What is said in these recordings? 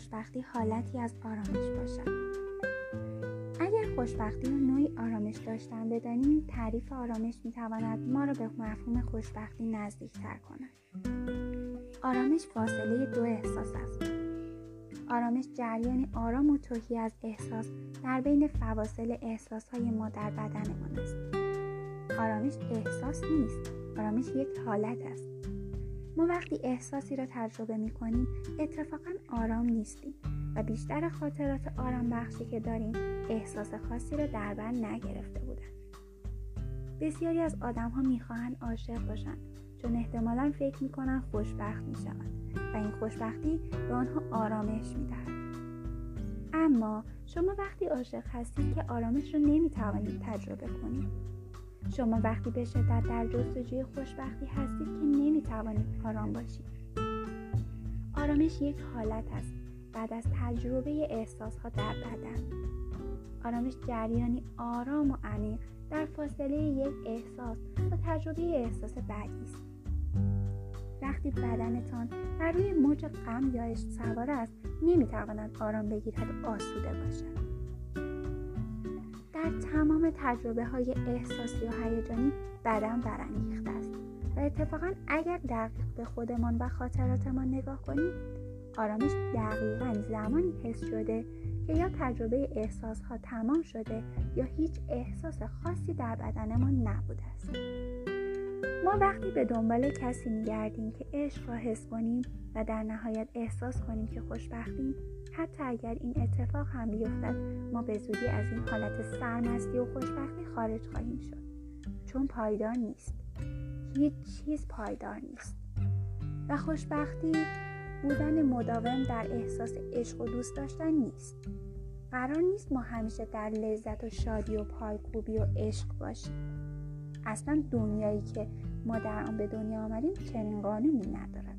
خوشبختی حالتی از آرامش باشد اگر خوشبختی رو نوعی آرامش داشتن بدانیم تعریف آرامش می‌تواند ما را به مفهوم خوشبختی نزدیکتر کند. آرامش فاصله دو احساس است. آرامش جریانی آرام و توهی از احساس در بین فواصل احساسهای ما در بدنمان است. آرامش احساس نیست. آرامش یک حالت است. ما وقتی احساسی را تجربه می کنیم اتفاقا آرام نیستیم و بیشتر خاطرات آرام بخشی که داریم احساس خاصی را در بر نگرفته بودند بسیاری از آدم ها می‌خواهند عاشق باشند چون احتمالا فکر می‌کنند خوشبخت می‌شوند و این خوشبختی به آنها آرامش می‌دهد. اما شما وقتی عاشق هستید که آرامش را نمی‌توانید تجربه کنید شما وقتی به شدت در جستجوی خوشبختی هستید که نمی‌توانید آرام باشید. آرامش یک حالت است. بعد از تجربه احساس ها در بدن. آرامش جریانی آرام و عمیق در فاصله یک احساس و تجربه احساس بعدی است. وقتی بدنتان بر روی موج غم یا عشق سوار است نمی‌تواند آرام بگیرد و آسوده باشد. در تمام تجربه های احساسی و هیجانی بدن برانگیخته است. و اتفاقا اگر دقیق به خودمان و خاطراتمان نگاه کنیم آرامش دقیقا زمانی حس شده که یا تجربه احساس ها تمام شده یا هیچ احساس خاصی در بدنمان نبوده است. ما وقتی به دنبال کسی میگردیم که عشق را حس کنیم و در نهایت احساس کنیم که خوشبختیم حتی اگر این اتفاق هم بیفتد ما به زودی از این حالت سرمستی و خوشبختی خارج خواهیم شد. چون پایدار نیست. هیچ چیز پایدار نیست. و خوشبختی بودن مداوم در احساس عشق و دوست داشتن نیست. قرار نیست ما همیشه در لذت و شادی و پایکوبی و عشق باشیم. اصلا دنیایی که ما در آن به دنیا آمدیم چنین قانونی ندارد.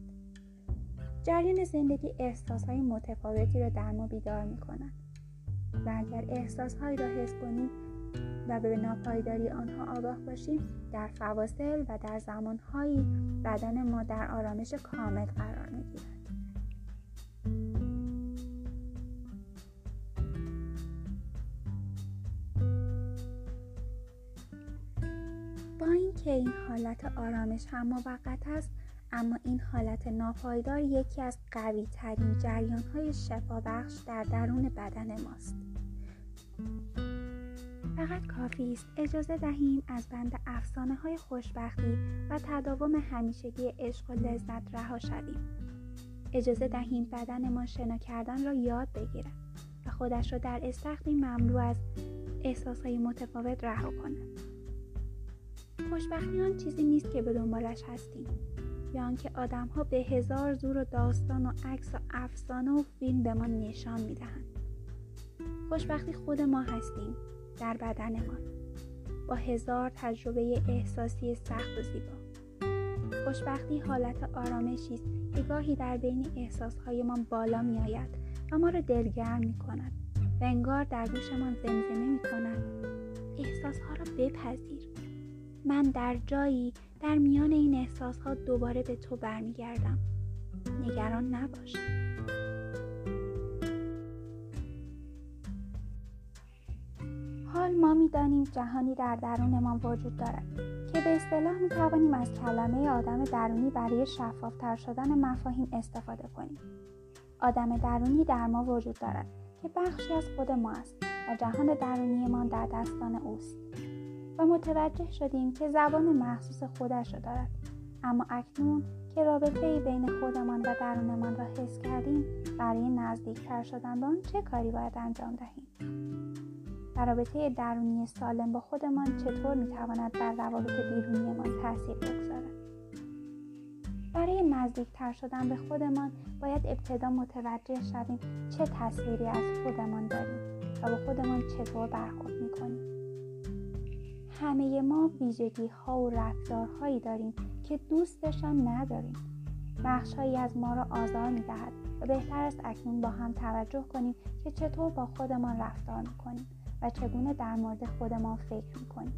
جریان زندگی احساسهای متفاوتی را در ما بیدار می کند و اگر احساسهایی را حس کنیم و به ناپایداری آنها آگاه باشیم در فواصل و در زمانهایی بدن ما در آرامش کامل قرار می گیرد. با اینکه این حالت آرامش هم موقت است اما این حالت ناپایدار یکی از قوی ترین جریان های شفابخش در درون بدن ماست. فقط کافی است اجازه دهیم از بند افسانه های خوشبختی و تداوم همیشگی عشق و لذت رها شویم. اجازه دهیم بدنمان شنا کردن را یاد بگیرد و خودش را در استخری مملو از احساسهای متفاوت رها کند. خوشبختی آن چیزی نیست که به دنبالش هستیم. یا آنکه آدمها به هزار زور و داستان و عکس و افسانه و فیلم به ما نشان می‌دهند. خوشبختی خود ما هستیم در بدنمان. با هزار تجربه احساسی سخت و زیبا. خوشبختی حالت آرامشی است که گاهی در بین احساسهایمان بالا میآید و ما را دلگرم می کند و انگار در گوشمان زمزمه می کند احساسها را بپذیر. من در جایی در میان این احساس ها دوباره به تو برمیگردم. نگران نباش. حال ما می‌دانیم جهانی در درونمان وجود دارد که به اصطلاح می توانیم از کلمه آدم درونی برای شفافتر شدن مفاهیم استفاده کنیم. آدم درونی در ما وجود دارد که بخشی از خود ما است و جهان درونیمان در دستان اوست. و متوجه شدیم که زبان محسوس خودش را دارد. اما اکنون که رابطه ای بین خودمان و درونمان را حس کردیم برای نزدیکتر شدن به آن چه کاری باید انجام دهیم؟ در رابطه درونی سالم با خودمان چطور می‌تواند بر روابط بیرونیمان تاثیر بگذارد؟ برای نزدیکتر شدن به خودمان باید ابتدا متوجه شویم چه تصویری از خودمان داریم و با خودمان چطور برخورد همه ما ویژگی ها و رفتارهایی داریم که دوستشان نداریم. بخشهایی از ما را آزار می دهد و بهتر است اکنون با هم توجه کنیم که چطور با خودمان رفتار می کنیم و چگونه در مورد خودمان فکر می کنیم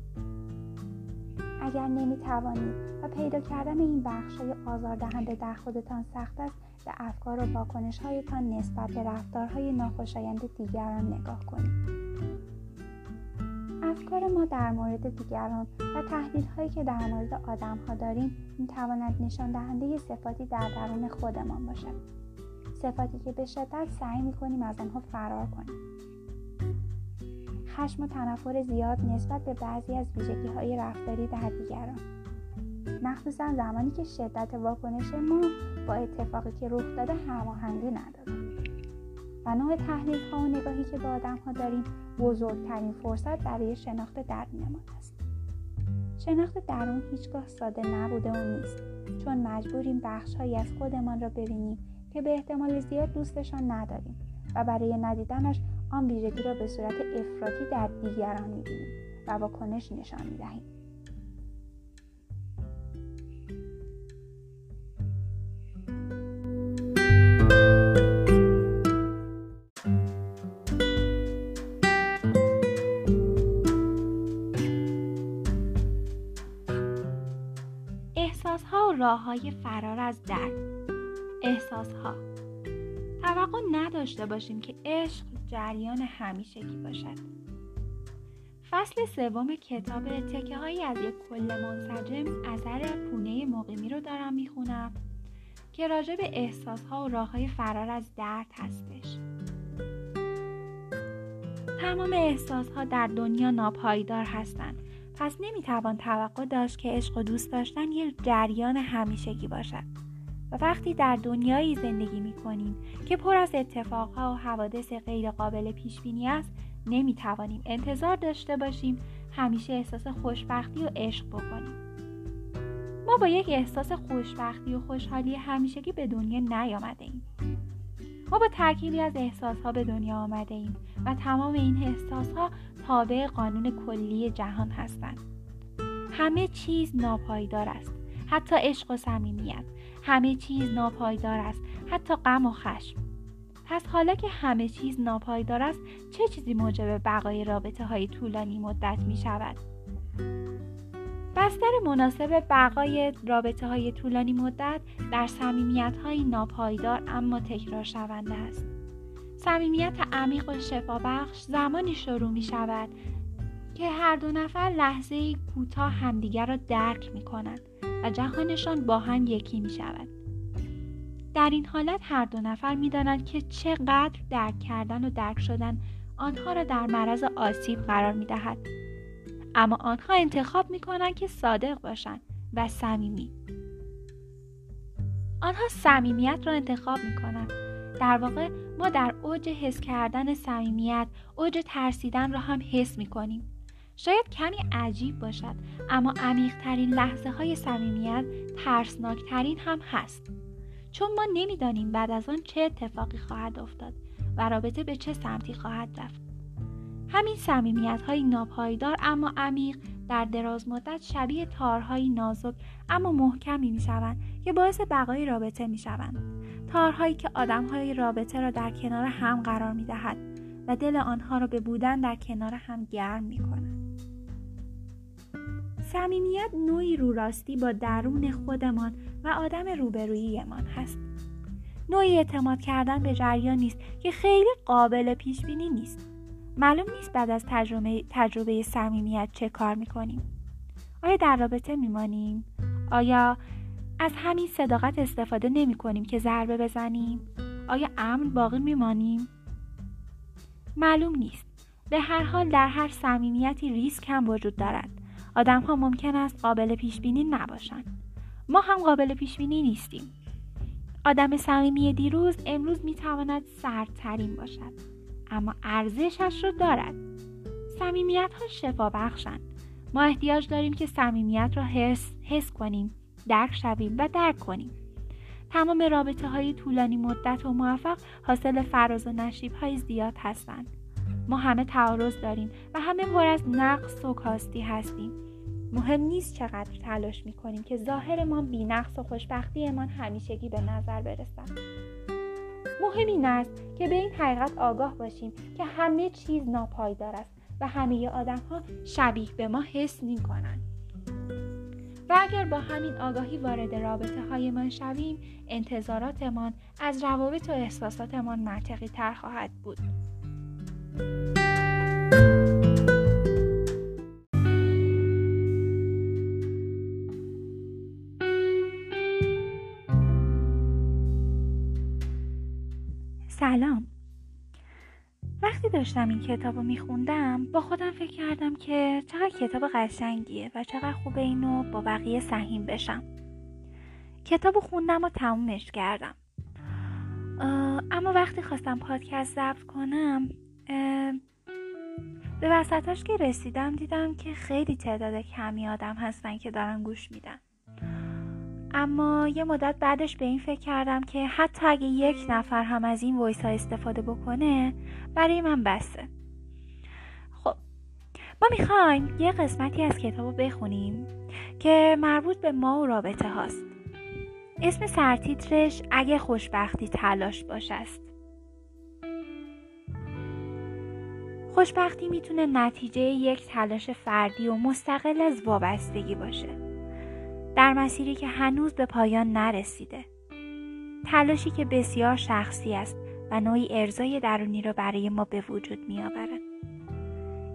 اگر نمی توانید و پیدا کردن این بخش های آزاردهنده در خودتان سخت است به افکار و واکنش هایتان نسبت به رفتارهای ناخوشایند دیگران نگاه کنید. افکار ما در مورد دیگران و تحلیل که در مورد آدم ها داریم می تواند نشان دهنده صفاتی در درون خودمان باشد. صفاتی که به شدت سعی می کنیم از آنها فرار کنیم. خشم و تنفر زیاد نسبت به بعضی از ویژگی های رفتاری در دیگران. مخصوصا زمانی که شدت واکنش ما با اتفاقی که رخ داده هماهنگی نداره و نوع تحلیل ها و نگاهی که به آدم ها داریم بزرگترین فرصت برای شناخت درونمان است شناخت درون هیچگاه ساده نبوده و نیست. چون مجبوریم بخش هایی از خودمان را ببینیم که به احتمال زیاد دوستشان نداریم و برای ندیدنش آن ویژگی را به صورت افراطی در دیگران می‌بینیم و واکنش نشان می‌دهیم. راه های فرار از درد. احساسها. توقع نداشته باشیم که عشق جریان همیشگی باشد. فصل سوم کتاب تکه هایی از یک کل منسجم اثر پونه مقیمی رو دارم می‌خونم که راجع به احساس ها و راه های فرار از درد هستش. تمام احساس ها در دنیا ناپایدار هستند. پس نمی‌توان توقع داشت که عشق و دوست داشتن یک جریان همیشگی باشد. و وقتی در دنیایی زندگی می کنیم که پر از اتفاقها و حوادث غیر قابل پیش بینی است نمی توانیم انتظار داشته باشیم همیشه احساس خوشبختی و عشق بکنیم. ما با یک احساس خوشبختی و خوشحالی همیشگی به دنیا نیامده ایم. ما با ترکیبی از احساس ها به دنیا آمده ایم و تمام این احساس ها تابع قانون کلی جهان هستند. همه چیز ناپایدار است. حتی عشق و صمیمیت. همه چیز ناپایدار است. حتی غم و خشم. پس حالا که همه چیز ناپایدار است چه چیزی موجب بقای رابطه های طولانی مدت می شود؟ بستر مناسب بقای رابطه های طولانی مدت در سمیمیت های ناپایدار اما تکرار شونده است. صمیمیت عمیق و شفابخش زمانی شروع می شود که هر دو نفر لحظه کوتاه همدیگر را درک می کنند و جهانشان با هم یکی می شود. در این حالت هر دو نفر می دانند که چقدر درک کردن و درک شدن آنها را در معرض آسیب قرار می دهد. اما آنها انتخاب می کنند که صادق باشند و صمیمی. آنها صمیمیت را انتخاب می کنند. در واقع ما در اوج حس کردن صمیمیت اوج ترسیدن را هم حس می کنیم. شاید کمی عجیب باشد اما عمیقترین لحظه های صمیمیت ترسناکترین هم هست چون ما نمی‌دانیم بعد از آن چه اتفاقی خواهد افتاد و رابطه به چه سمتی خواهد رفت همین صمیمیت های ناپایدار اما عمیق در دراز مدت شبیه تارهای نازک اما محکمی می شوند که باعث بقای رابطه می شوند. تارهایی که آدمهای رابطه را در کنار هم قرار می دهد و دل آنها را به بودن در کنار هم گرم می کند. صمیمیت نوعی رو راستی با درون خودمان و آدم روبروییمان هست. نوعی اعتماد کردن به جریان نیست که خیلی قابل پیش بینی نیست. معلوم نیست بعد از تجربه تجربه صمیمیت چه کار می‌کنیم. آیا در رابطه میمانیم؟ آیا از همین صداقت استفاده نمی کنیم که ضربه بزنیم. آیا امن باقی میمانیم؟ معلوم نیست. به هر حال در هر صمیمیتی ریسک هم وجود دارد. آدم ها ممکن است قابل پیش بینی نباشند. ما هم قابل پیش بینی نیستیم. آدم صمیمی دیروز امروز می تواند سردترین باشد. اما ارزشش را دارد. صمیمیت ها شفا بخشند ما احتیاج داریم که صمیمیت را حس, حس کنیم. درک شویم و درک کنیم. تمام رابطه های طولانی مدت و موفق حاصل فراز و نشیب های زیاد هستند. ما همه تعارض داریم و همه پر از نقص و کاستی هستیم. مهم نیست چقدر تلاش می‌کنیم که ظاهرمان بینقص و خوشبختیمان همیشگی به نظر برسد مهم این است که به این حقیقت آگاه باشیم که همه چیز ناپایدار است و همه آدم ها شبیه به ما حس می کنند. اگر با همین آگاهی وارد رابطه هایمان شویم انتظاراتمان از روابط و احساساتمان منطقی تر خواهد بود. سلام وقتی داشتم این کتاب رو میخوندم با خودم فکر کردم که چقدر کتاب قشنگیه و چقدر خوبه اینو با بقیه سهیم بشم. کتاب خوندم و تمومش کردم. اما وقتی خواستم پادکست ضبط کنم به وسطاش که رسیدم دیدم که خیلی تعداد کمی آدم هستن که دارن گوش میدن. اما یه مدت بعدش به این فکر کردم که حتی اگه یک نفر هم از این وایس ها استفاده بکنه برای من بسه. خب ما می‌خوایم یه قسمتی از کتاب رو بخونیم که مربوط به ما و رابطه هاست. اسم سرتیترش اگه خوشبختی تلاش باشه است خوشبختی می‌تونه نتیجه یک تلاش فردی و مستقل از وابستگی باشه. در مسیری که هنوز به پایان نرسیده تلاشی که بسیار شخصی است و نوعی ارزای درونی را برای ما به وجود می آورد.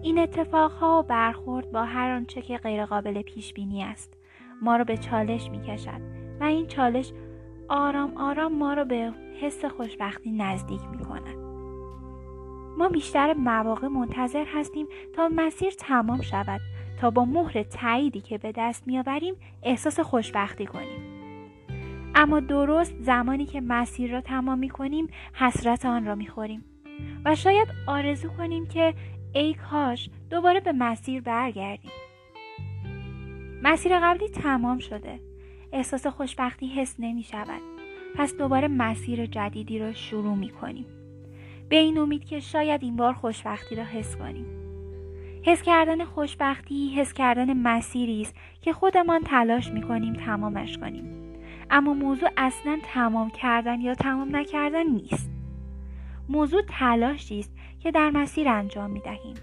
این اتفاقها و برخورد با هر آنچه که غیرقابل پیش بینی است ما را به چالش می کشد و این چالش آرام آرام ما را به حس خوشبختی نزدیک می کند. ما بیشتر مواقع منتظر هستیم تا مسیر تمام شود تا با مهر تاییدی که به دست میآوریم احساس خوشبختی کنیم. اما درست زمانی که مسیر را تمام می کنیم حسرت آن را می خوریم و شاید آرزو کنیم که ای کاش دوباره به مسیر برگردیم. مسیر قبلی تمام شده. احساس خوشبختی حس نمی شود پس دوباره مسیر جدیدی را شروع می کنیم به این امید که شاید این بار خوشبختی را حس کنیم. حس کردن خوشبختی حس کردن مسیری است که خودمان تلاش می‌کنیم تمامش کنیم. اما موضوع اصلا تمام کردن یا تمام نکردن نیست. موضوع تلاشی است که در مسیر انجام می دهیم.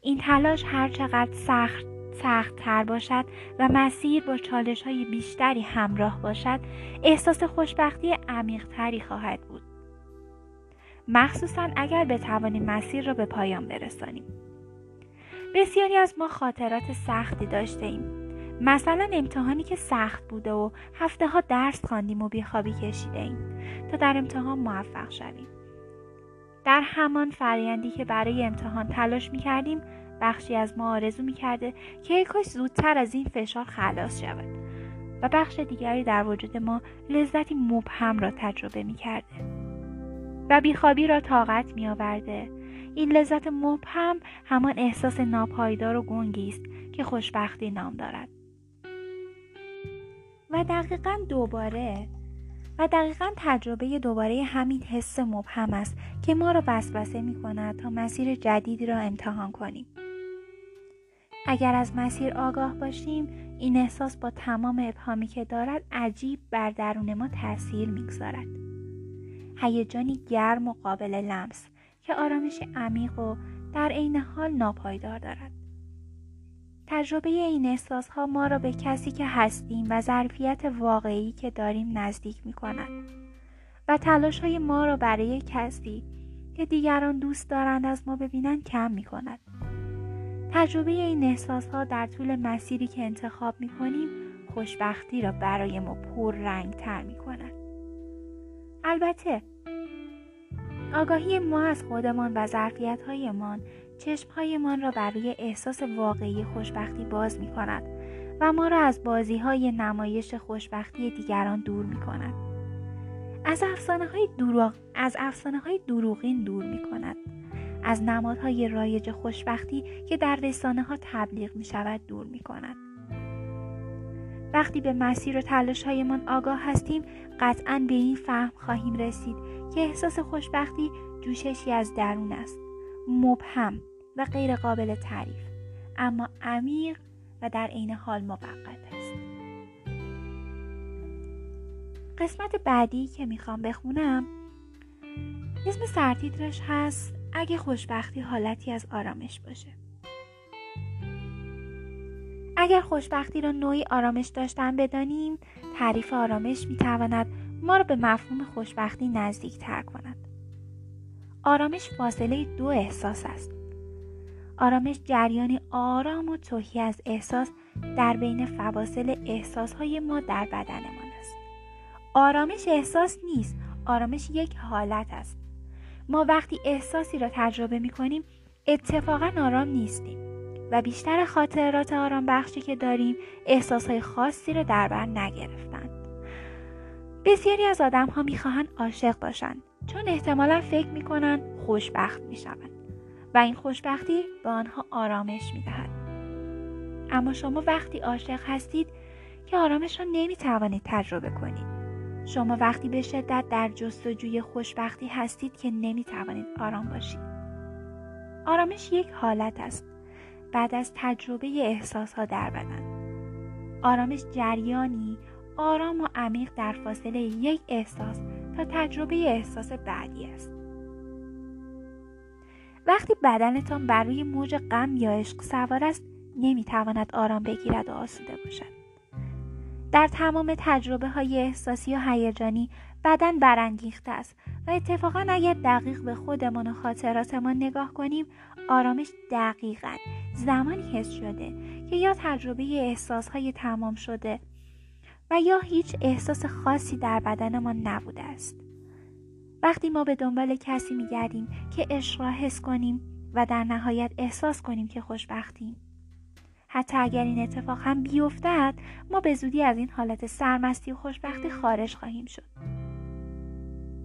این تلاش هر چقدر سخت سخت تر باشد و مسیر با چالش های بیشتری همراه باشد احساس خوشبختی عمیق تری خواهد بود. مخصوصا اگر بتوانیم مسیر را به پایان برسانیم. بسیاری از ما خاطرات سختی داشته ایم. مثلا امتحانی که سخت بوده و هفته ها درس خواندیم و بیخوابی کشیده ایم تا در امتحان موفق شویم. در همان فرایندی که برای امتحان تلاش می کردیم بخشی از ما آرزو می کرده که کاش زودتر از این فشار خلاص شود و بخش دیگری در وجود ما لذتی مبهم را تجربه می کرده و بیخوابی را طاقت می آورده این لذت مبهم همان احساس ناپایدار و گنگی است که خوشبختی نام دارد. و دقیقا دوباره و دقیقا تجربه دوباره همین حس مبهم است که ما را وسوسه می کند تا مسیر جدیدی را امتحان کنیم. اگر از مسیر آگاه باشیم این احساس با تمام ابهامی که دارد عجیب بر درون ما تاثیر می‌گذارد هیجانی گرم و قابل لمس. که آرامش عمیق و در عین حال ناپایدار دارد. تجربه این احساس ها ما را به کسی که هستیم و ظرفیت واقعی که داریم نزدیک می کند و تلاش های ما را برای کسی که دیگران دوست دارند از ما ببینند کم می کند. تجربه این احساس ها در طول مسیری که انتخاب می کنیم خوشبختی را برای ما پر رنگ تر می کند. البته آگاهی ما از خودمان و ظرفیت هایمان چشم هایمان را برای احساس واقعی خوشبختی باز می کند و ما را از بازی های نمایش خوشبختی دیگران دور می کند. از افسانه های دروغ از افسانه های دروغین دور می کند. از نمادهای رایج خوشبختی که در رسانه ها تبلیغ می شود دور می کند. وقتی به مسیر و تلاش هایمان آگاه هستیم قطعا به این فهم خواهیم رسید که احساس خوشبختی جوششی از درون است. مبهم و غیر قابل تعریف اما عمیق و در عین حال موقت است. قسمت بعدی که می‌خوام بخونم اسم سرتیترش هست اگه خوشبختی حالتی از آرامش باشه. اگر خوشبختی را نوعی آرامش داشتن بدانیم تعریف آرامش می تواند ما را به مفهوم خوشبختی نزدیک تر کند. آرامش فاصله دو احساس است. آرامش جریانی آرام و توهی از احساس در بین فواصل احساسهای ما در بدنمان است. آرامش احساس نیست آرامش یک حالت است. ما وقتی احساسی را تجربه می کنیم اتفاقا آرام نیستیم. و بیشتر خاطرات آرام بخشی که داریم احساسهای خاصی را در بر نگرفتند. بسیاری از آدم ها می‌خواهند عاشق باشند چون احتمالا فکر می‌کنند خوشبخت می‌شوند و این خوشبختی به آنها آرامش می‌دهد. اما شما وقتی عاشق هستید که آرامش را نمی‌توانید تجربه کنید. شما وقتی به شدت در جستجوی خوشبختی هستید که نمی‌توانید آرام باشید. آرامش یک حالت است. بعد از تجربه احساس ها در بدن. آرامش جریانی آرام و عمیق در فاصله یک احساس تا تجربه احساس بعدی است. وقتی بدنتان بر روی موج غم یا عشق سوار است نمی‌تواند آرام بگیرد و آسوده باشد. در تمام تجربه های احساسی و هیجانی بدن برانگیخته است و اتفاقا اگر دقیق به خودمان و خاطراتمان نگاه کنیم آرامش دقیقا زمانی حس شده که یا تجربه احساس های تمام شده و یا هیچ احساس خاصی در بدنمان نبوده است. وقتی ما به دنبال کسی میگردیم که عشق را حس کنیم و در نهایت احساس کنیم که خوشبختیم. حتی اگر این اتفاق هم بیفتد ما به زودی از این حالت سرمستی و خوشبختی خارج خواهیم شد.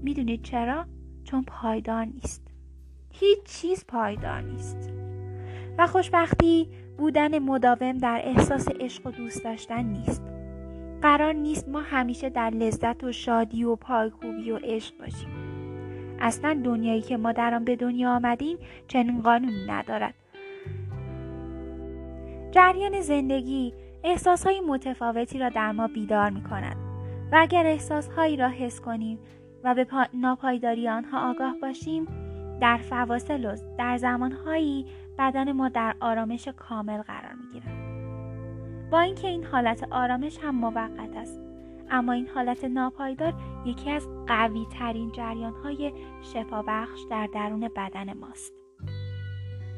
می‌دونید چرا؟ چون پایدار نیست. هیچ چیز پایدار نیست. و خوشبختی بودن مداوم در احساس عشق و دوست داشتن نیست. قرار نیست ما همیشه در لذت و شادی و پایکوبی و عشق باشیم. اصلا دنیایی که ما در آن به دنیا آمدیم چنین قانونی ندارد. جریان زندگی احساسهای متفاوتی را در ما بیدار می کند و اگر احساسهایی را حس کنیم و به ناپایداری آنها آگاه باشیم در فواصل و در زمانهایی بدن ما در آرامش کامل قرار می گیرد. با اینکه این حالت آرامش هم موقت است اما این حالت ناپایدار یکی از قوی ترین جریان های شفابخش در درون بدن ماست.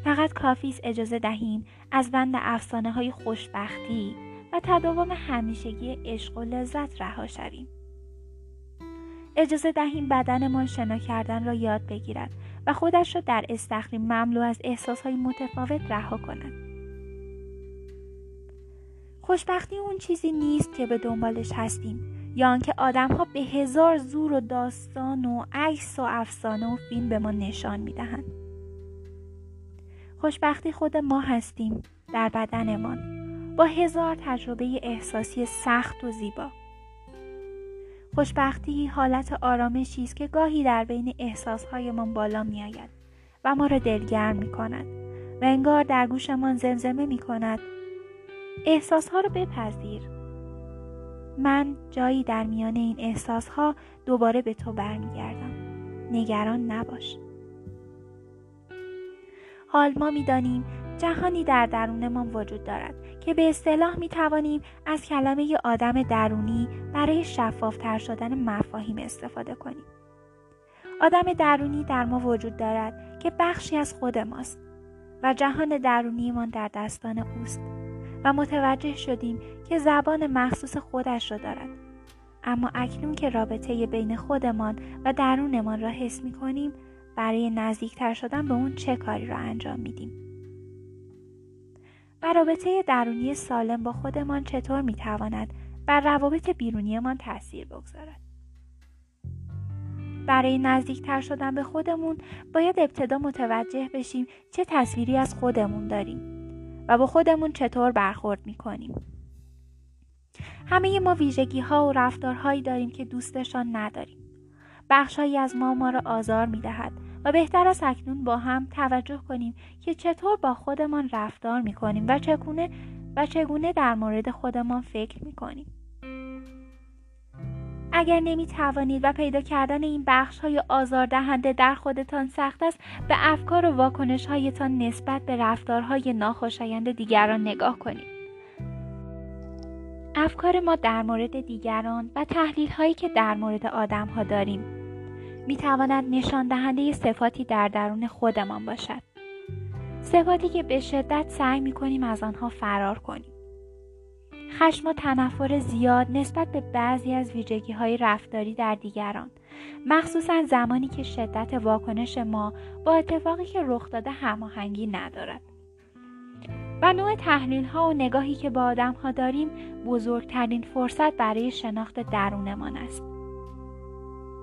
فقط کافی اجازه دهیم از بند افسانه های خوشبختی و تداوم همیشگی عشق و لذت رها شویم. اجازه دهیم بدنمان شنا کردن را یاد بگیرد و خودش را در استخری مملو از احساسهای متفاوت رها کند. خوشبختی اون چیزی نیست که به دنبالش هستیم یا آنکه آدمها به هزار زور و داستان و عکس و افسانه و فیلم به ما نشان می‌دهند. خوشبختی خود ما هستیم در بدنمان با هزار تجربه احساسی سخت و زیبا خوشبختی حالت آرامشی است که گاهی در بین احساسهایمان بالا می آید و ما را دلگرم می کند و انگار در گوشمان زمزمه می کند احساسها را بپذیر. من جایی در میان این احساسها دوباره به تو برمیگردم. نگران نباش. حال ما می‌دانیم جهانی در درونمان وجود دارد که به اصطلاح می توانیم از کلمه آدم درونی برای شفافتر شدن مفاهیم استفاده کنیم. آدم درونی در ما وجود دارد که بخشی از خود ماست و جهان درونیمان در دستان اوست و متوجه شدیم که زبان مخصوص خودش را دارد. اما اکنون که رابطه بین خودمان و درونمان را حس می کنیم برای نزدیکتر شدن به اون چه کاری را انجام میدیم و رابطه درونی سالم با خودمان چطور می‌تواند بر روابط بیرونیمان تاثیر بگذارد؟ برای نزدیکتر شدن به خودمون باید ابتدا متوجه بشیم چه تصویری از خودمون داریم و با خودمون چطور برخورد می‌کنیم. همه ما ویژگی ها و رفتارهایی داریم که دوستشان نداریم. بخشهایی از ما ما را آزار می دهد و بهتر است اکنون با هم توجه کنیم که چطور با خودمان رفتار می کنیم و چگونه و چگونه در مورد خودمان فکر می کنیم. اگر نمی توانید و پیدا کردن این بخش های آزاردهنده در خودتان سخت است به افکار و واکنش هایتان نسبت به رفتارهای ناخوشایند دیگران نگاه کنید. افکار ما در مورد دیگران و تحلیل هایی که در مورد آدم ها داریم می تواند نشان دهنده صفاتی در درون خودمان باشد. صفاتی که به شدت سعی می کنیم از آنها فرار کنیم. خشم و تنفر زیاد نسبت به بعضی از ویژگی های رفتاری در دیگران مخصوصا زمانی که شدت واکنش ما با اتفاقی که رخ داده هماهنگی ندارد و نوع تحلیل ها و نگاهی که با آدم ها داریم بزرگترین فرصت برای شناخت درونمان است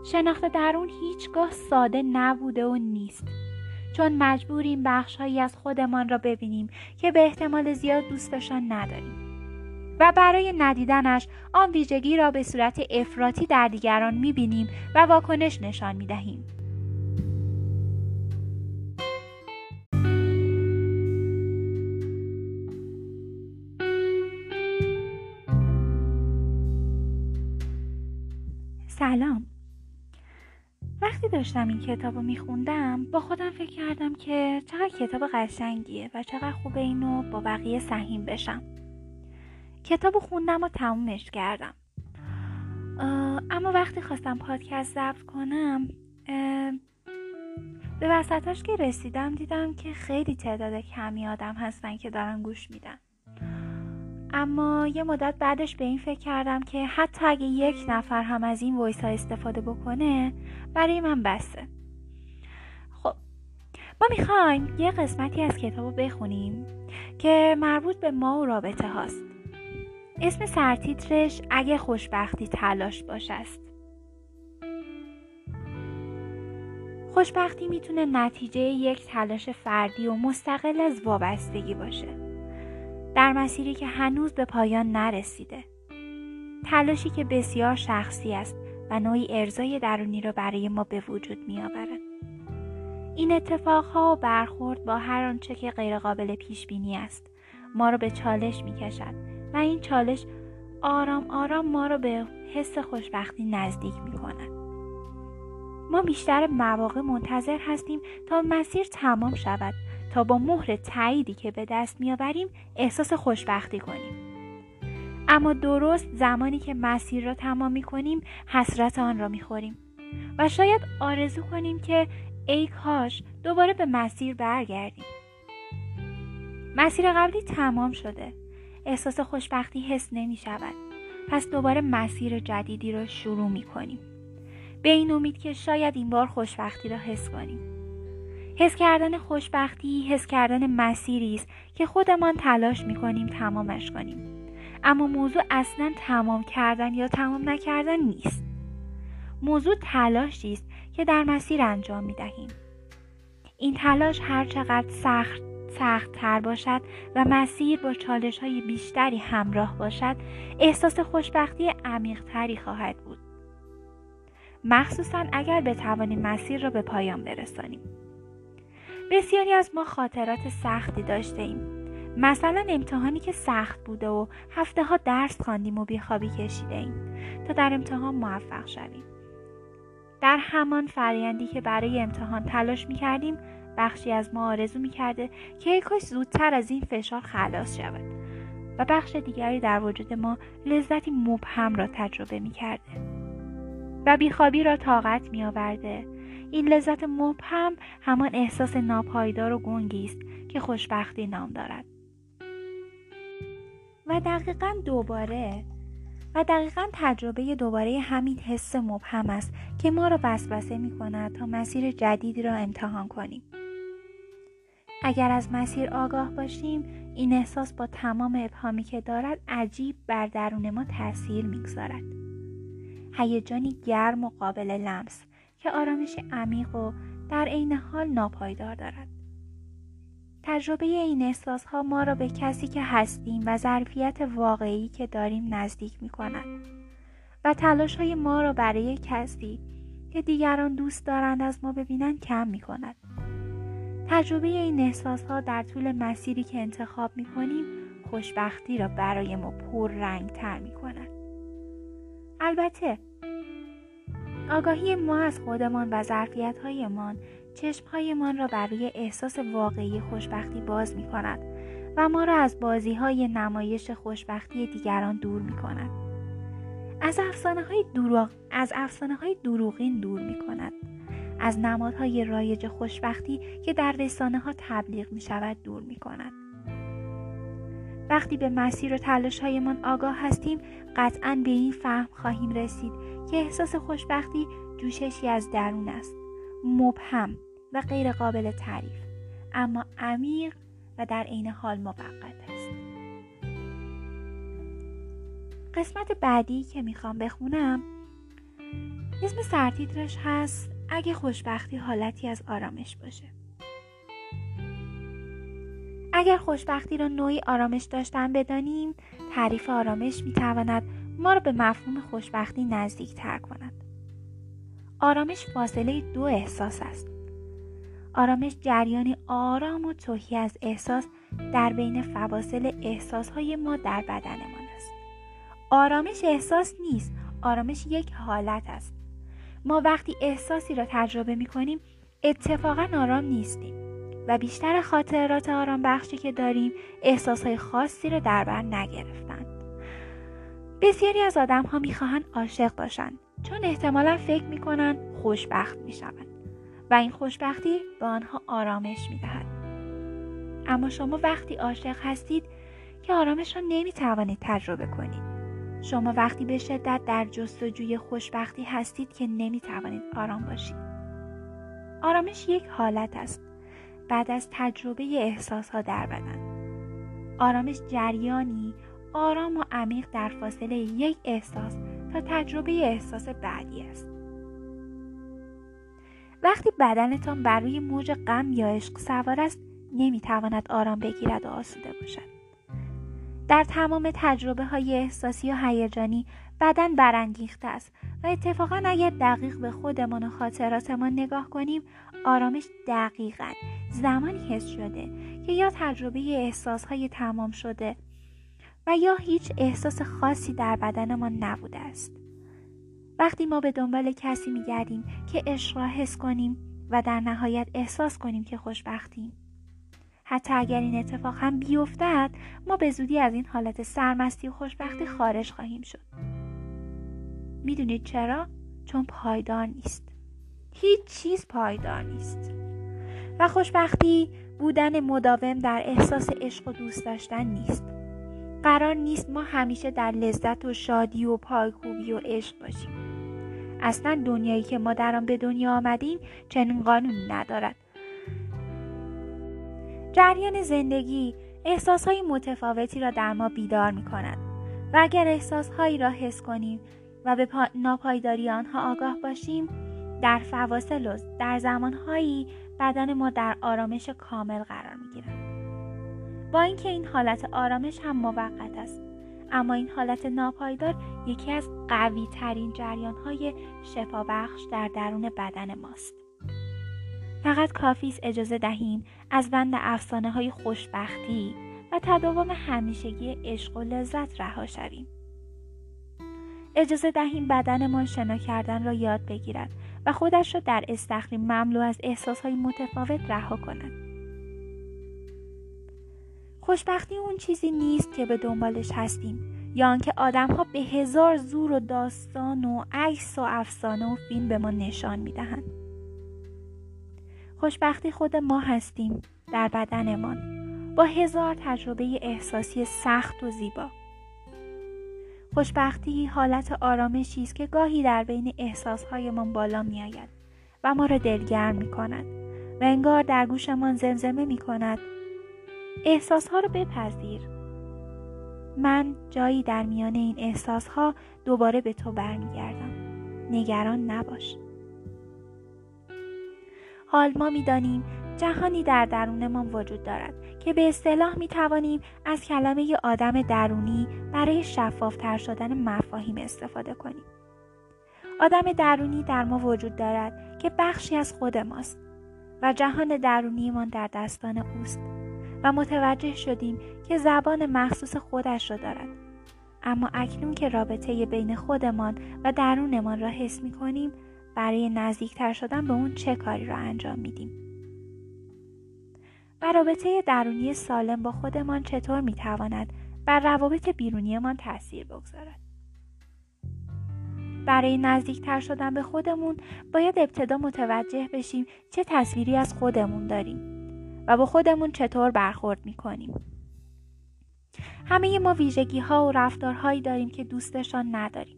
شناخت درون هیچگاه ساده نبوده و نیست. چون مجبوریم بخشهایی از خودمان را ببینیم که به احتمال زیاد دوستشان نداریم. و برای ندیدنش آن ویژگی را به صورت افراطی در دیگران می‌بینیم و واکنش نشان می‌دهیم. سلام. وقتی داشتم این کتاب رو میخوندم با خودم فکر کردم که چقدر کتاب قشنگیه و چقدر خوبه اینو با بقیه سهیم بشم. کتاب خوندم و تمومش کردم. اما وقتی خواستم پادکست ضبط کنم به وسطاش که رسیدم دیدم که خیلی تعداد کمی آدم هستن که دارن گوش میدن. اما یه مدت بعدش به این فکر کردم که حتی اگه یک نفر هم از این ویس ها استفاده بکنه برای من بسته خب ما می‌خوایم یه قسمتی از کتاب رو بخونیم که مربوط به ما و رابطه هاست اسم سرتیترش اگه خوشبختی تلاش باش است. خوشبختی می‌تونه نتیجه یک تلاش فردی و مستقل از وابستگی باشه. در مسیری که هنوز به پایان نرسیده. تلاشی که بسیار شخصی است و نوعی ارزای درونی را برای ما به وجود می آورد. این اتفاقها و برخورد با هر آنچه که غیرقابل پیش بینی است ما را به چالش می کشد و این چالش آرام آرام ما رو به حس خوشبختی نزدیک می کند. ما بیشتر مواقع منتظر هستیم تا مسیر تمام شود تا با مهر تاییدی که به دست میآوریم احساس خوشبختی کنیم. اما درست زمانی که مسیر را تمام می کنیم حسرت آن را می خوریم و شاید آرزو کنیم که ای کاش دوباره به مسیر برگردیم. مسیر قبلی تمام شده احساس خوشبختی حس نمی شود. پس دوباره مسیر جدیدی را شروع می کنیم. به این امید که شاید این بار خوشبختی را حس کنیم. حس کردن خوشبختی حس کردن مسیری است که خودمان تلاش می کنیم تمامش کنیم. اما موضوع اصلا تمام کردن یا تمام نکردن نیست. موضوع تلاشی است که در مسیر انجام می دهیم. این تلاش هر چقدر سخت سخت تر باشد و مسیر با چالش های بیشتری همراه باشد احساس خوشبختی عمیق تری خواهد بود مخصوصا اگر بتوانیم مسیر را به پایان برسانیم بسیاری از ما خاطرات سختی داشته ایم. مثلا امتحانی که سخت بوده و هفته ها درس خواندیم و بیخوابی کشیده ایم. تا در امتحان موفق شویم. در همان فرایندی که برای امتحان تلاش می کردیم بخشی از ما آرزو می‌کرده که ای کاش زودتر از این فشار خلاص شود. و بخش دیگری در وجود ما لذتی مبهم را تجربه می‌کرده. و بیخوابی را طاقت میآورده. این لذت مبهم همان احساس ناپایدار و گنگی است که خوشبختی نام دارد. و دقیقا دوباره و دقیقا تجربه دوباره همین حس مبهم است که ما را وسوسه می کند تا مسیر جدیدی را امتحان کنیم. اگر از مسیر آگاه باشیم این احساس با تمام ابهامی که دارد عجیب بر درون ما تاثیر می‌گذارد هیجانی گرم و قابل لمس. که آرامش عمیق و در عین حال ناپایدار دارد تجربه این احساس ها ما را به کسی که هستیم و ظرفیت واقعی که داریم نزدیک می کند و تلاش های ما را برای کسی که دیگران دوست دارند از ما ببینند کم می کند. تجربه این احساس ها در طول مسیری که انتخاب می کنیم خوشبختی را برای ما پر رنگ تر می کند. البته آگاهی ما از خودمان و ظرفیت هایمان چشم هایمان را برای احساس واقعی خوشبختی باز می کند و ما را از بازی های نمایش خوشبختی دیگران دور می کند. از افسانه های, دروغ، از افسانه های دروغین دور می کند. از نمادهای رایج خوشبختی که در رسانه ها تبلیغ می شود دور می کند. وقتی به مسیر و تلاش هایمان آگاه هستیم قطعا به این فهم خواهیم رسید که احساس خوشبختی جوششی از درون است. مبهم و غیر قابل تعریف اما عمیق و در عین حال موقت است. قسمت بعدی که می‌خوام بخونم اسم سرتیترش هست اگه خوشبختی حالتی از آرامش باشه. اگر خوشبختی را نوعی آرامش داشتن بدانیم تعریف آرامش می‌تواند ما را به مفهوم خوشبختی نزدیک تر کند. آرامش فاصله دو احساس است. آرامش جریانی آرام و توهی از احساس در بین فواصل احساسهای ما در بدنمان است. آرامش احساس نیست آرامش یک حالت است. ما وقتی احساسی را تجربه می کنیم اتفاقا آرام نیستیم. و بیشتر خاطرات آرام بخشی که داریم احساسهای خاصی را در بر نگرفتند بسیاری از آدم ها می خواهند عاشق باشند چون احتمالا فکر می کنند خوشبخت می شوند و این خوشبختی به آنها آرامش می دهد. اما شما وقتی عاشق هستید که آرامش را نمی توانید تجربه کنید. شما وقتی به شدت در جستجوی خوشبختی هستید که نمی توانید آرام باشید. آرامش یک حالت است بعد از تجربه احساس ها در بدن. آرامش جریانی آرام و عمیق در فاصله یک احساس تا تجربه احساس بعدی است. وقتی بدنتان بر روی موج غم یا عشق سوار است نمی‌تواند آرام بگیرد و آسوده باشد در تمام تجربه های احساسی و هیجانی بدن برانگیخته است و اتفاقا اگر دقیق به خودمان و خاطراتمان نگاه کنیم آرامش دقیقا زمانی حس شده که یا تجربه احساس های تمام شده و یا هیچ احساس خاصی در بدنمان نبوده است. وقتی ما به دنبال کسی میگردیم که عشق حس کنیم و در نهایت احساس کنیم که خوشبختیم. حتی اگر این اتفاق هم بیفتد ما به زودی از این حالت سرمستی و خوشبختی خارج خواهیم شد. می‌دونید چرا؟ چون پایدار نیست. هیچ چیز پایدار نیست. و خوشبختی بودن مداوم در احساس عشق و دوست داشتن نیست. قرار نیست ما همیشه در لذت و شادی و پایکوبی و عشق باشیم. اصلا دنیایی که ما در آن به دنیا آمدیم چنین قانونی ندارد. جریان زندگی احساسهای متفاوتی را در ما بیدار می کند و اگر احساسهایی را حس کنیم و به ناپایداری آنها آگاه باشیم در فواصل و در زمانهایی بدن ما در آرامش کامل قرار می گیرد. با اینکه این حالت آرامش هم موقت است اما این حالت ناپایدار یکی از قوی ترین جریان های شفابخش در درون بدن ماست. فقط کافی اجازه دهیم از بند افسانه های خوشبختی و تداوم همیشگی عشق و لذت رها شویم. اجازه دهیم بدنمان شنا کردن را یاد بگیرد و خودش را در استخری مملو از احساسهای متفاوت رها کند. خوشبختی اون چیزی نیست که به دنبالش هستیم یا آنکه آدمها به هزار زور و داستان و عکس و افسانه و فیلم به ما نشان می‌دهند خوشبختی خود ما هستیم در بدنمان با هزار تجربه احساسی سخت و زیبا خوشبختی حالت آرامشی است که گاهی در بین احساسهایمان بالا میآید و ما را دلگرم می کند و انگار در گوشمان زمزمه می کند احساسها را بپذیر. من جایی در میان این احساسها دوباره به تو برمیگردم. نگران نباش. حال ما می‌دانیم جهانی در درونمان وجود دارد که به اصطلاح می توانیم از کلمه آدم درونی برای شفافتر شدن مفاهیم استفاده کنیم. آدم درونی در ما وجود دارد که بخشی از خود ماست و جهان درونیمان در دستان اوست و متوجه شدیم که زبان مخصوص خودش را دارد. اما اکنون که رابطه بین خودمان و درونمان را حس می کنیم برای نزدیکتر شدن به اون چه کاری را انجام میدیم و رابطه درونی سالم با خودمان چطور می‌تواند بر روابط بیرونیمان تاثیر بگذارد؟ برای نزدیکتر شدن به خودمون باید ابتدا متوجه بشیم چه تصویری از خودمون داریم و با خودمون چطور برخورد می‌کنیم. همه ما ویژگی ها و رفتارهایی داریم که دوستشان نداریم.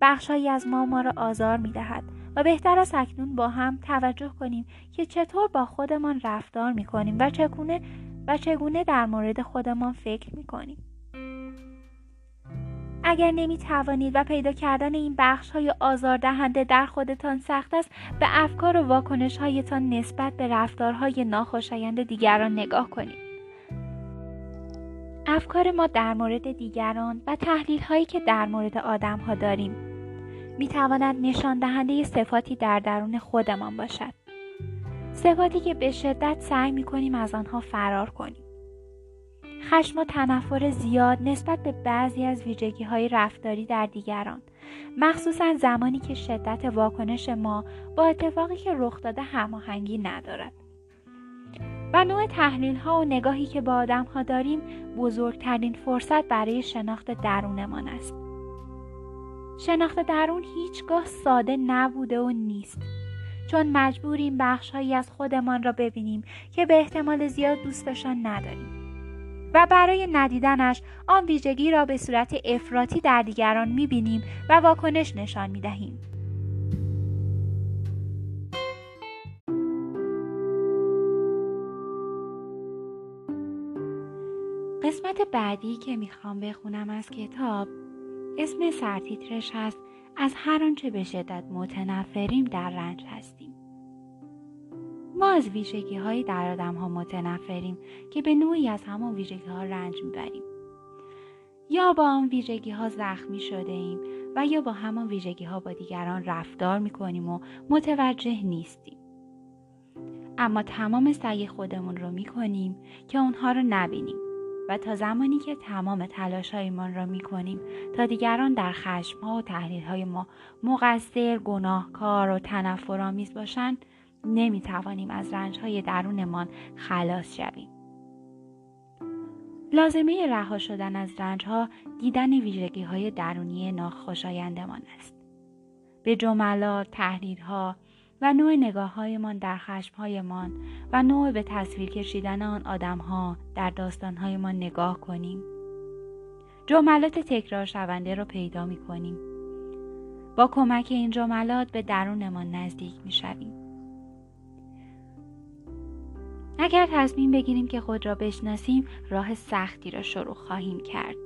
بخشهایی از ما ما را آزار می دهد و بهتر است اکنون با هم توجه کنیم که چطور با خودمان رفتار می کنیم و چگونه و چگونه در مورد خودمان فکر می کنیم. اگر نمی توانید و پیدا کردن این بخش های آزاردهنده در خودتان سخت است به افکار و واکنش هایتان نسبت به رفتارهای ناخوشایند دیگران نگاه کنید. افکار ما در مورد دیگران و تحلیل هایی که در مورد آدم ها داریم می تواند نشان دهنده صفاتی در درون خودمان باشد. صفاتی که به شدت سعی می کنیم از آنها فرار کنیم. خشم و تنفر زیاد نسبت به بعضی از ویژگی های رفتاری در دیگران مخصوصا زمانی که شدت واکنش ما با اتفاقی که رخ داده هماهنگی ندارد و نوع تحلیل ها و نگاهی که با آدم ها داریم بزرگترین فرصت برای شناخت درونمان است. شناخت درون هیچگاه ساده نبوده و نیست. چون مجبوریم بخشهایی از خودمان را ببینیم که به احتمال زیاد دوستشان نداریم. و برای ندیدنش آن ویژگی را به صورت افراطی در دیگران می‌بینیم و واکنش نشان می‌دهیم. قسمت بعدی که می‌خوام بخونم از کتاب اسم سرتیترش هست. از هر آنچه به شدت متنفریم در رنج هستیم. ما از ویژگی هایی در آدم ها متنفریم که به نوعی از همان ویژگی ها رنج می‌بریم. یا با آن ویژگی ها زخمی شده ایم و یا با همان ویژگی ها با دیگران رفتار می‌کنیم و متوجه نیستیم. اما تمام سعی خودمون رو می‌کنیم که اونها رو نبینیم. تا زمانی که تمام تلاشهایمان را می کنیم تا دیگران در خشمها و های ما مقصر، گناهکار و تنفرآمیز باشند نمی توانیم از های درونمان خلاص شویم. لازمه رها شدن از ها دیدن ویژگی های درونی ناخوشایندمان است. به جملات، ها و نوع نگاه هایمان در خشمهایمان و نوع به تصویر کشیدن آن آدم ها در داستانهایمان نگاه کنیم. جملات تکرار شونده را پیدا می کنیم. با کمک این جملات به درونمان نزدیک می شویم. اگر تصمیم بگیریم که خود را بشناسیم راه سختی را شروع خواهیم کرد.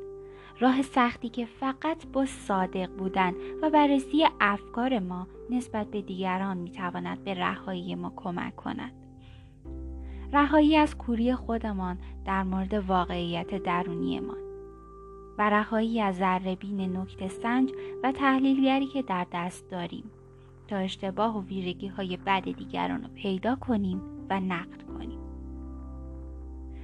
راه سختی که فقط با صادق بودن و بررسی افکار ما نسبت به دیگران می‌تواند به رهایی ما کمک کند. رهایی از کوری خودمان در مورد واقعیت درونیمان و رهایی از ذرهبین نکته سنج و تحلیلگری که در دست داریم تا اشتباه و ویژگی های بد دیگران رو پیدا کنیم و نقد کنیم.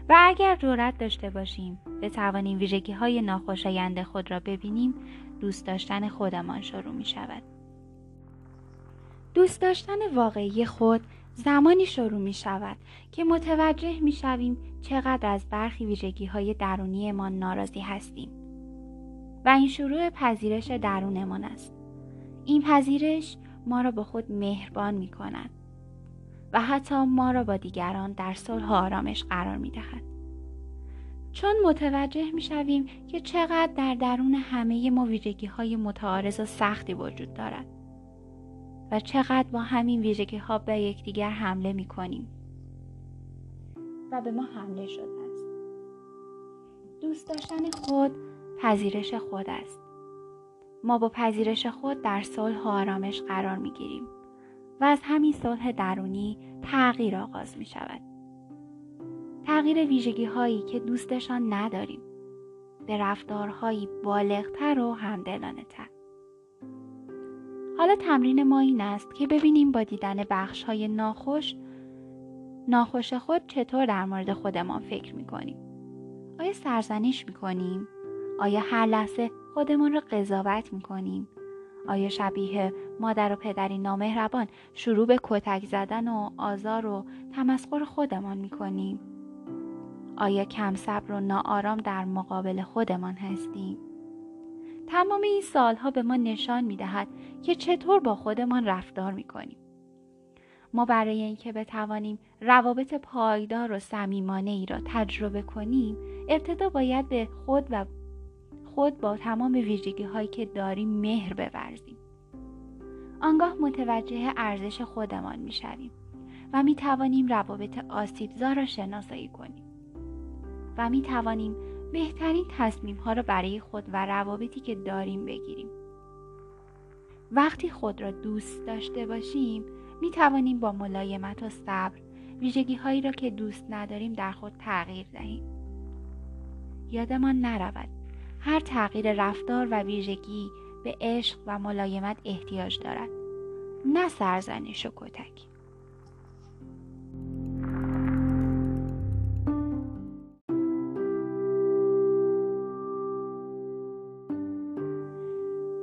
و اگر جرأت داشته باشیم بتوانیم ویژگی های ناخوشایند خود را ببینیم دوست داشتن خودمان شروع می شود. دوست داشتن واقعی خود زمانی شروع می شود که متوجه می شویم چقدر از برخی ویژگی های درونیمان ناراضی هستیم و این شروع پذیرش درونمان است. این پذیرش ما را به خود مهربان می کند و حتی ما را با دیگران در صلح و آرامش قرار می دهد. چون متوجه می شویم که چقدر در درون همه ما ویژگی های متعارض و سختی وجود دارد و چقدر با همین ویژگی ها به یکدیگر حمله می کنیم و به ما حمله شده است دوست داشتن خود پذیرش خود است ما با پذیرش خود در صلح و آرامش قرار می گیریم و از همین صلح درونی تغییر آغاز می شود. تغییر ویژگی هایی که دوستشان نداریم به رفتارهایی بالغتر و همدلانه تر. حالا تمرین ما این است که ببینیم با دیدن بخش های ناخوش ناخوش خود چطور در مورد خودمان فکر می کنیم. آیا سرزنش می کنیم؟ آیا هر لحظه خودمان را قضاوت می کنیم؟ آیا شبیه مادر و پدری نامهربان شروع به کتک زدن و آزار و تمسخر خودمان می کنیم؟ آیا کم صبر و ناآرام در مقابل خودمان هستیم؟ تمام این سالها به ما نشان می دهد که چطور با خودمان رفتار می کنیم. ما برای اینکه بتوانیم روابط پایدار و صمیمانه ای را تجربه کنیم ابتدا باید به خود و خود با تمام ویژگی هایی که داریم مهر بورزیم آنگاه متوجه ارزش خودمان می شویم و می توانیم روابط آسیبزا را شناسایی کنیم و می توانیم بهترین تصمیم ها را برای خود و روابطی که داریم بگیریم. وقتی خود را دوست داشته باشیم می توانیم با ملایمت و صبر ویژگی هایی را که دوست نداریم در خود تغییر دهیم. یادمان نرود هر تغییر رفتار و ویژگی به عشق و ملایمت احتیاج دارد. نه سرزنش و کتک.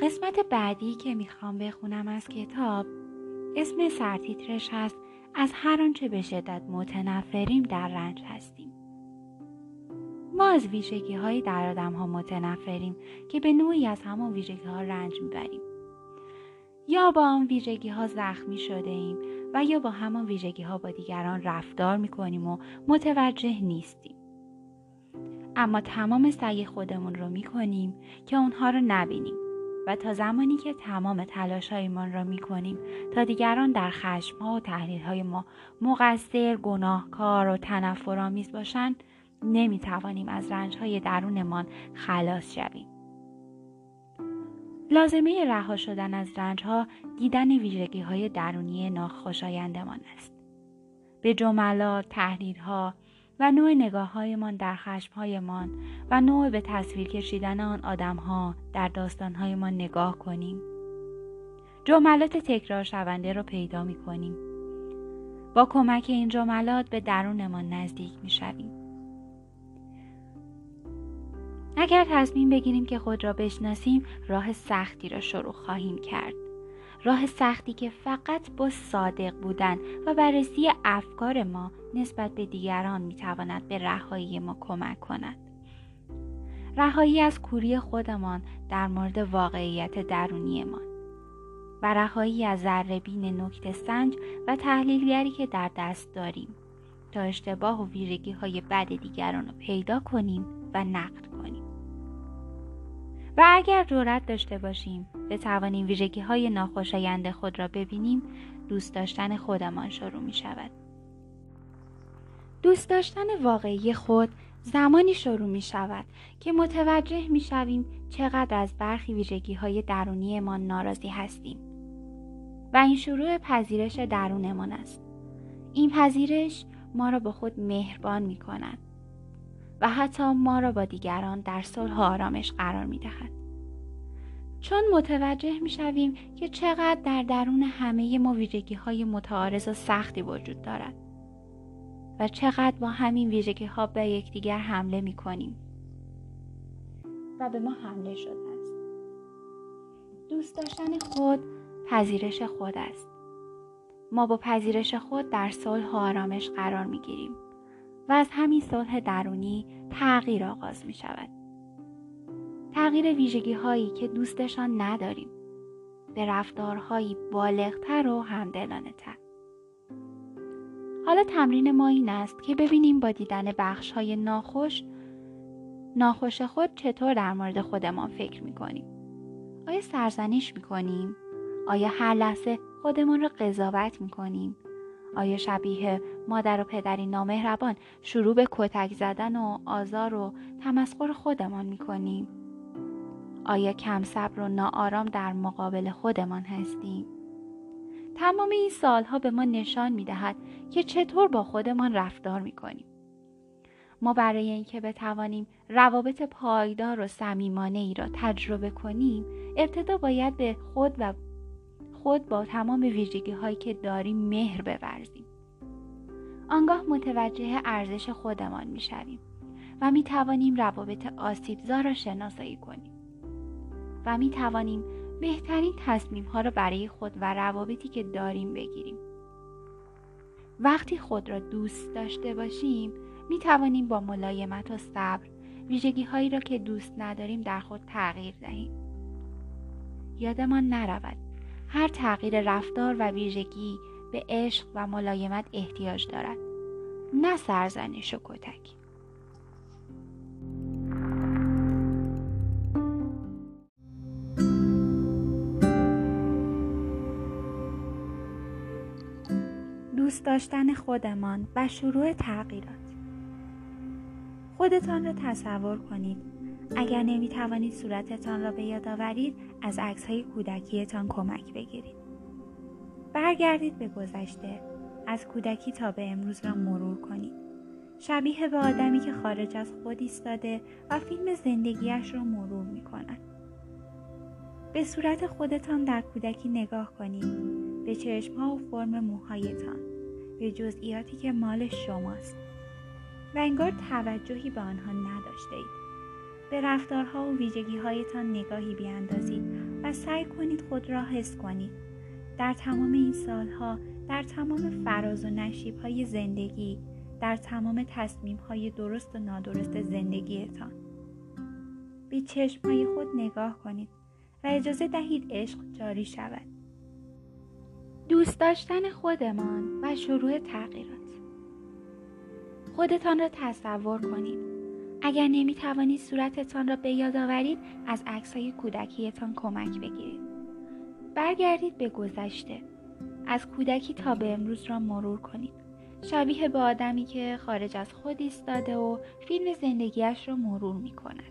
قسمت بعدی که می‌خوام بخونم از کتاب اسم سرتیترش هست از هر آنچه به شدت متنفریم در رنج هستیم. ما از ویژگی هایی در آدم ها متنفریم که به نوعی از همان ویژگی ها رنج می‌بریم. یا با آن ویژگی ها زخمی شده ایم و یا با همان ویژگی ها با دیگران رفتار می‌کنیم و متوجه نیستیم. اما تمام سعی خودمون رو می‌کنیم که اونها رو نبینیم. و تا زمانی که تمام تلاشهایمان را می کنیم تا دیگران در خشمها و های ما مقصر، گناهکار و تنفرآمیز باشند نمی توانیم از های درونمان خلاص شویم. لازمه رها شدن از ها دیدن ویژگی های درونی ناخوشایندمان است. به جملات، تحلیلها و نوع نگاه هایمان در خشمهایمان و نوع به تصویر کشیدن آن آدمها در داستانهایمان نگاه کنیم. جملات تکرار شونده را پیدا می کنیم. با کمک این جملات به درونمان نزدیک می شویم. اگر تصمیم بگیریم که خود را بشناسیم راه سختی را شروع خواهیم کرد. راه سختی که فقط با صادق بودن و بررسی افکار ما نسبت به دیگران می‌تواند به رهایی ما کمک کند. رهایی از کوری خودمان در مورد واقعیت درونیمان و رهایی از ذرهبین نکته سنج و تحلیلگری که در دست داریم تا اشتباه و ویژگی های بد دیگران رو پیدا کنیم و نقد کنیم. و اگر جرأت داشته باشیم بتوانیم ویژگی های ناخوشایند خود را ببینیم دوست داشتن خودمان شروع می شود. دوست داشتن واقعی خود زمانی شروع می شود که متوجه می شویم چقدر از برخی ویژگی های درونیمان ناراضی هستیم و این شروع پذیرش درونمان است. این پذیرش ما را به خود مهربان می کند و حتی ما را با دیگران در صلح و آرامش قرار می دهد. چون متوجه می شویم که چقدر در درون همه ما ویژگی های متعارض و سختی وجود دارد و چقدر با همین ویژگی ها به یکدیگر حمله می کنیم. و به ما حمله شده است. دوست داشتن خود پذیرش خود است. ما با پذیرش خود در صلح و آرامش قرار می گیریم و از همین صلح درونی تغییر آغاز می شود. تغییر ویژگی هایی که دوستشان نداریم. به رفتارهایی بالغتر و همدلانه تر. حالا تمرین ما این است که ببینیم با دیدن بخش های ناخوش ناخوش خود چطور در مورد خودمان فکر می کنیم. آیا سرزنش می کنیم؟ آیا هر لحظه خودمان را قضاوت می کنیم؟ آیا شبیه مادر و پدری نامهربان شروع به کتک زدن و آزار و تمسخر خودمان می کنیم؟ آیا کم صبر و ناآرام در مقابل خودمان هستیم؟ تمام این سالها به ما نشان می دهد که چطور با خودمان رفتار می کنیم. ما برای اینکه بتوانیم روابط پایدار و صمیمانه ای را تجربه کنیم ابتدا باید به خود و خود با تمام ویژگی هایی که داریم مهر بورزیم آنگاه متوجه ارزش خودمان می شویم و می توانیم روابط آسیبزا را شناسایی کنیم و می توانیم بهترین تصمیم ها را برای خود و روابطی که داریم بگیریم. وقتی خود را دوست داشته باشیم می توانیم با ملایمت و صبر ویژگی هایی را که دوست نداریم در خود تغییر دهیم. یادمان نرود هر تغییر رفتار و ویژگی به عشق و ملایمت احتیاج دارد نه سرزنش و کتک دوست داشتن خودمان و شروع تغییرات. خودتان را تصور کنید. اگر نمی توانید صورتتان را به یاد آورید از عکس های کودکیتان کمک بگیرید. برگردید به گذشته. از کودکی تا به امروز را مرور کنید. شبیه به آدمی که خارج از خود ایستاده و فیلم زندگیش را مرور می کند. به صورت خودتان در کودکی نگاه کنید. به چشمها و فرم موهایتان. به جزئیاتی که مال شماست و انگار توجهی به آنها نداشته اید. به رفتارها و ویژگی هایتان نگاهی بیاندازید و سعی کنید خود را حس کنید. در تمام این سالها در تمام فراز و نشیب های زندگی در تمام تصمیم های درست و نادرست زندگیتان به چشم های خود نگاه کنید و اجازه دهید عشق جاری شود دوست داشتن خودمان و شروع تغییرات. خودتان را تصور کنید. اگر نمی توانید صورتتان را به یاد آورید از عکس های کودکیتان کمک بگیرید. برگردید به گذشته. از کودکی تا به امروز را مرور کنید. شبیه به آدمی که خارج از خود ایستاده و فیلم زندگیش را مرور می کند.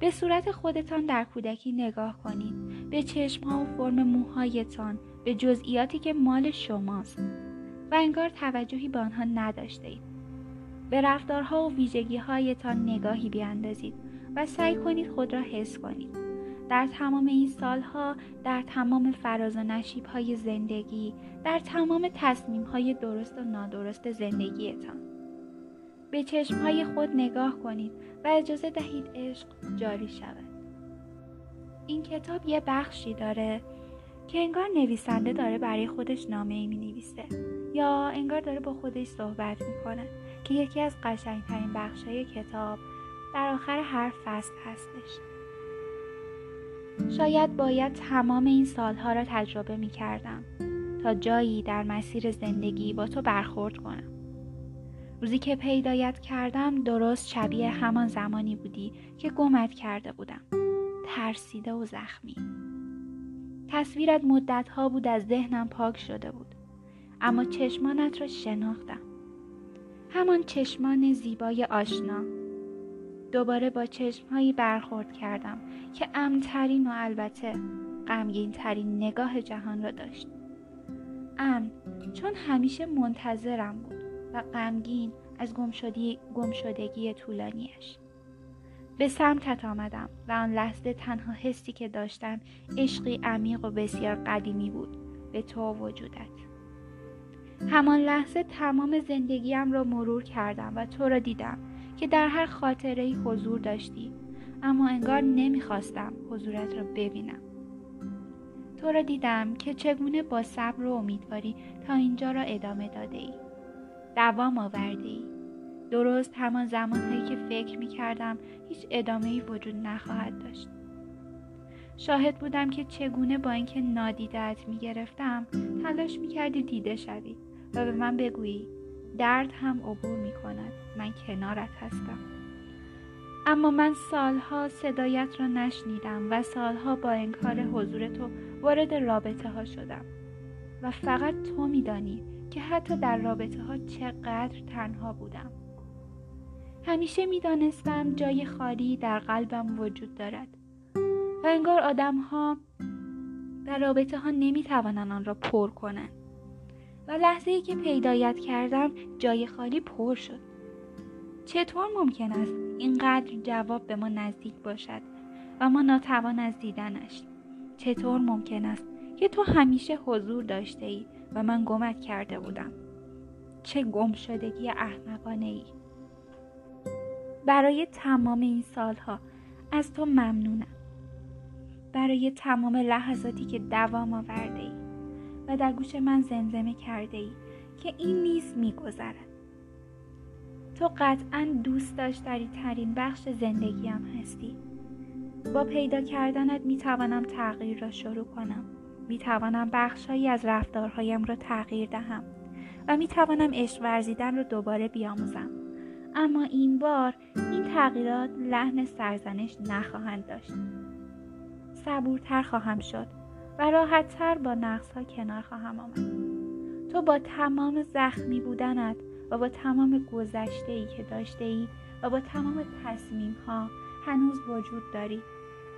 به صورت خودتان در کودکی نگاه کنید. به چشمها و فرم موهایتان به جزئیاتی که مال شماست و انگار توجهی به آنها نداشته اید. به رفتارها و ویژگی هایتان نگاهی بیاندازید و سعی کنید خود را حس کنید. در تمام این سالها در تمام فراز و نشیب های زندگی در تمام تصمیم های درست و نادرست زندگیتان به چشم های خود نگاه کنید و اجازه دهید عشق جاری شود این کتاب یه بخشی داره که انگار نویسنده داره برای خودش نامه ای می نویسه یا انگار داره با خودش صحبت می‌کنه که یکی از قشنگترین بخش های کتاب در آخر هر فصل هستش شاید باید تمام این سالها را تجربه می کردم تا جایی در مسیر زندگی با تو برخورد کنم. روزی که پیدایت کردم درست شبیه همان زمانی بودی که گمت کرده بودم. ترسیده و زخمی. تصویرت مدتها بود از ذهنم پاک شده بود. اما چشمانت را شناختم. همان چشمان زیبای آشنا دوباره با چشمهایی برخورد کردم که امترین و البته غمگین ترین نگاه جهان را داشت امن چون همیشه منتظرم بود و غمگین از گمشدگی طولانیش به سمتت آمدم و آن لحظه تنها حسی که داشتم عشقی عمیق و بسیار قدیمی بود به تو وجودت. همان لحظه تمام زندگیم را مرور کردم و تو را دیدم که در هر خاطره حضور داشتی اما انگار نمی‌خواستم حضورت را ببینم. تو را دیدم که چگونه با صبر و امیدواری تا اینجا را ادامه داده ای دوام آورده ای درست همان زمانهایی که فکر می کردم هیچ ادامه ای وجود نخواهد داشت. شاهد بودم که چگونه با اینکه نادیدت می گرفتم تلاش می کردی دیده شوی و به من بگویی درد هم عبور می کند من کنارت هستم. اما من سالها صدایت را نشنیدم و سالها با انکار حضور تو وارد رابطه ها شدم. و فقط تو میدانی که حتی در رابطه ها چقدر تنها بودم. همیشه می‌دانستم جای خالی در قلبم وجود دارد و انگار آدم ها در رابطه ها نمی توانند آن را پر کنند. و لحظه ای که پیدایت کردم جای خالی پر شد. چطور ممکن است اینقدر جواب به ما نزدیک باشد و ما ناتوان از دیدنش؟ چطور ممکن است که تو همیشه حضور داشته ای و من گمت کرده بودم؟ چه گم شدگی احمقانه ای برای تمام این سالها. از تو ممنونم. برای تمام لحظاتی که دوام آورده ای و در گوش من زمزمه کرده ای که این نیز میگذرد. تو قطعا دوست داشتری ترین بخش زندگیم هستی. با پیدا کردنت می توانم تغییر را شروع کنم. می توانم بخشهایی از رفتارهایم را تغییر دهم و می توانم عشق ورزیدن را دوباره بیاموزم. اما این بار این تغییرات لحن سرزنش نخواهند داشت. صبورتر خواهم شد و راحتتر با نقص کنار خواهم آمد. تو با تمام زخمی بودنت و با تمام گذشته ای که داشته ای و با تمام تصمیم ها هنوز وجود داری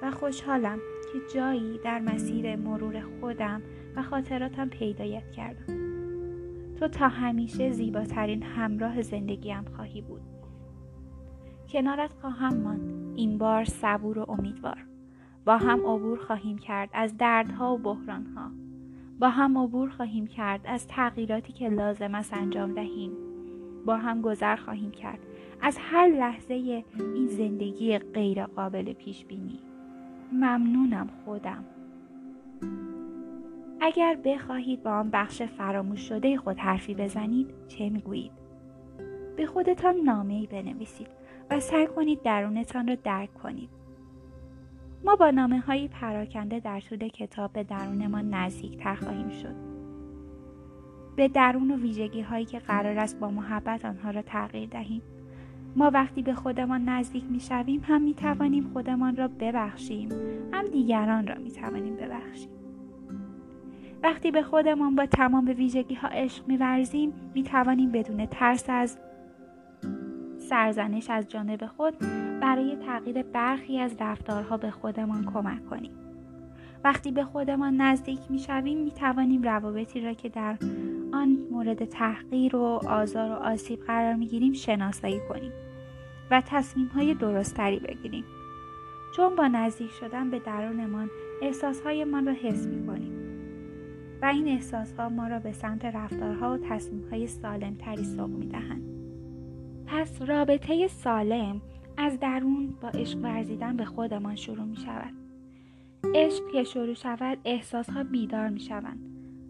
و خوشحالم که جایی در مسیر مرور خودم و خاطراتم پیدایت کردم. تو تا همیشه زیباترین همراه زندگیم خواهی بود. کنارت خواهم ماند. این بار صبور و امیدوار. با هم عبور خواهیم کرد از دردها و بحرانها. با هم عبور خواهیم کرد از تغییراتی که لازم است انجام دهیم. با هم گذر خواهیم کرد از هر لحظه این زندگی غیر قابل پیش بینی. ممنونم خودم. اگر بخواهید با آن بخش فراموش شده خود حرفی بزنید چه می‌گویید؟ به خودتان نامه ای بنویسید و سعی کنید درونتان را درک کنید. ما با نامه هایی پراکنده در طول کتاب به درونمان نزدیکتر خواهیم شد. به درون و ویژگی هایی که قرار است با محبت آنها را تغییر دهیم. ما وقتی به خودمان نزدیک می شویم هم می توانیم خودمان را ببخشیم هم دیگران را می توانیم ببخشیم. وقتی به خودمان با تمام ویژگی ها عشق می ورزیم می توانیم بدون ترس از سرزنش از جانب خود برای تغییر برخی از رفتارها به خودمان کمک کنیم. وقتی به خودمان نزدیک می شویم روابطی را که در آن مورد تحقیر و آزار و آسیب قرار می گیریم شناسایی کنیم و تصمیم های درستری بگیریم. چون با نزدیک شدن به درونمان احساسهایمان را حس می کنیم و این احساسها ما را به سمت رفتارها و تصمیم های سالم تری سوق می دهند. پس رابطه سالم از درون با عشق ورزیدن به خودمان شروع می شود. عشق که شروع شود احساسها بیدار می شوند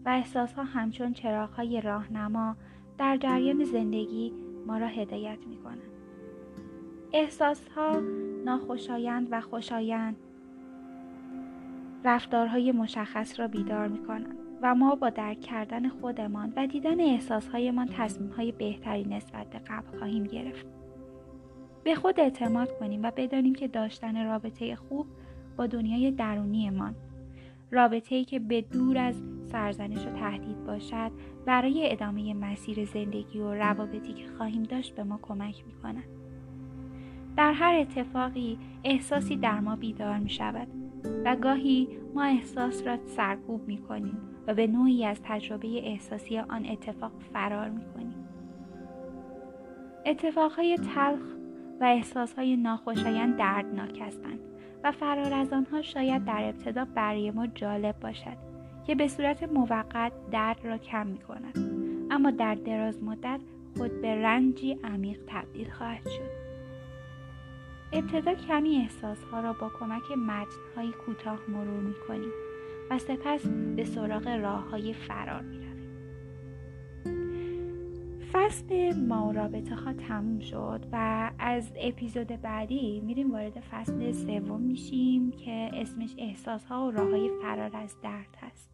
و احساسها همچون چراغهای راهنما در جریان زندگی ما را هدایت می کنند. احساسها ناخوشایند و خوشایند رفتارهای مشخص را بیدار می کنند و ما با درک کردن خودمان و دیدن احساسهایمان تصمیمهای بهتری نسبت به قبل خواهیم گرفت. به خود اعتماد کنیم و بدانیم که داشتن رابطه خوب با دنیای درونیمان رابطه ای که به دور از سرزنش و تهدید باشد برای ادامه مسیر زندگی و روابطی که خواهیم داشت به ما کمک می کند. در هر اتفاقی احساسی در ما بیدار می شود و گاهی ما احساس را سرکوب می کنیم و به نوعی از تجربه احساسی آن اتفاق فرار می کنیم. اتفاقهای تلخ و احساسهای ناخوشایند دردناک هستند و فرار از آنها شاید در ابتدا برای ما جالب باشد که به صورت موقت درد را کم می کند اما در دراز مدت خود به رنجی عمیق تبدیل خواهد شد. ابتدا کمی احساسها را با کمک متنهایی کوتاه مرور می کنیم و سپس به سراغ راه های فرار می رویم. فصل ما رابطه ها تموم شد و از اپیزود بعدی میریم وارد فصل سوم میشیم که اسمش احساس ها و راه های فرار از درد هست.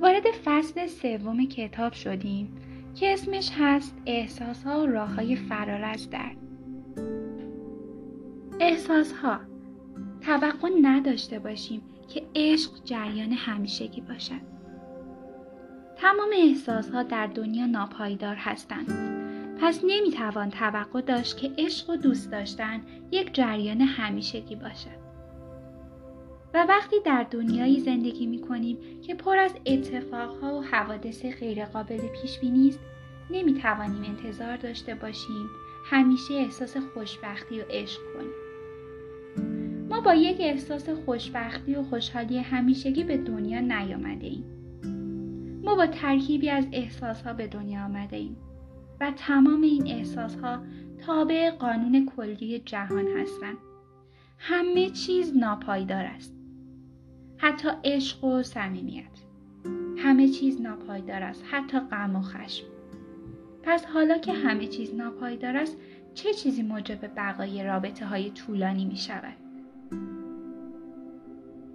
وارد فصل سوم کتاب شدیم که اسمش هست احساس ها و راه های فرار از درد. احساس ها توقع نداشته باشیم که عشق جریان همیشگی باشد. تمام احساس ها در دنیا ناپایدار هستند. پس نمی‌توان توقع داشت که عشق و دوست داشتن یک جریان همیشگی باشد. و وقتی در دنیایی زندگی می کنیم که پر از اتفاقها و حوادث غیرقابل پیش بینی است نمی توانیم انتظار داشته باشیم همیشه احساس خوشبختی و عشق کنیم. ما با یک احساس خوشبختی و خوشحالی همیشگی به دنیا نیامده ایم. ما با ترکیبی از احساسها به دنیا آمده ایم و تمام این احساسها تابع قانون کلی جهان هستند. همه چیز ناپایدار است. حتی عشق و صمیمیت همه چیز ناپایدار است حتی غم و خشم پس حالا که همه چیز ناپایدار است چه چیزی موجب بقای رابطه های طولانی می شود؟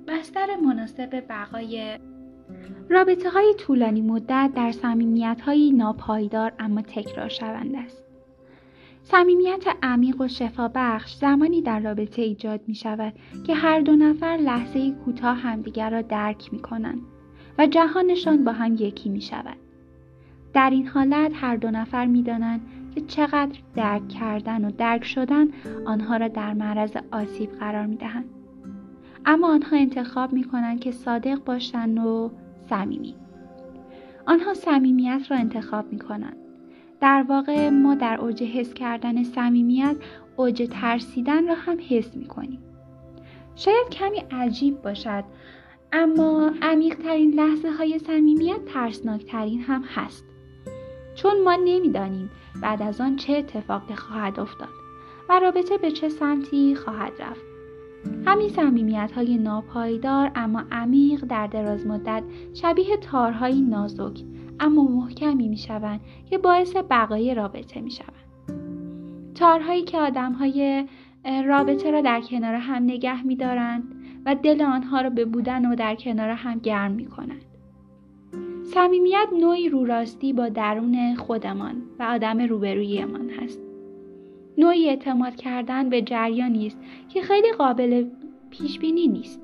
بستر مناسب بقای رابطه های طولانی مدت در سمیمیت های ناپایدار اما تکرار شونده است. صمیمیت عمیق و شفابخش زمانی در رابطه ایجاد می شود که هر دو نفر لحظه کوتاه همدیگر را درک می کنند و جهانشان با هم یکی می شود. در این حالت هر دو نفر می دانند که چقدر درک کردن و درک شدن آنها را در معرض آسیب قرار می دهند. اما آنها انتخاب می کنند که صادق باشند و صمیمی. آنها صمیمیت را انتخاب می کنند. در واقع ما در اوج حس کردن صمیمیت اوج ترسیدن را هم حس می کنیم. شاید کمی عجیب باشد اما عمیق ترین لحظه های صمیمیت ترسناک ترین هم هست. چون ما نمی‌دانیم بعد از آن چه اتفاقی خواهد افتاد و رابطه به چه سمتی خواهد رفت. همین صمیمیت های ناپایدار اما عمیق در دراز مدت شبیه تارهای نازک اما محکمی می شوند که باعث بقای رابطه می شوند. تارهایی که آدم های رابطه را در کنار هم نگه می دارند و دل آنها را به بودن و در کنار هم گرم می کنند. صمیمیت نوعی روراستی با درون خودمان و آدم روبرویمان هست. نوعی اعتماد کردن به جریانی است که خیلی قابل پیش بینی نیست.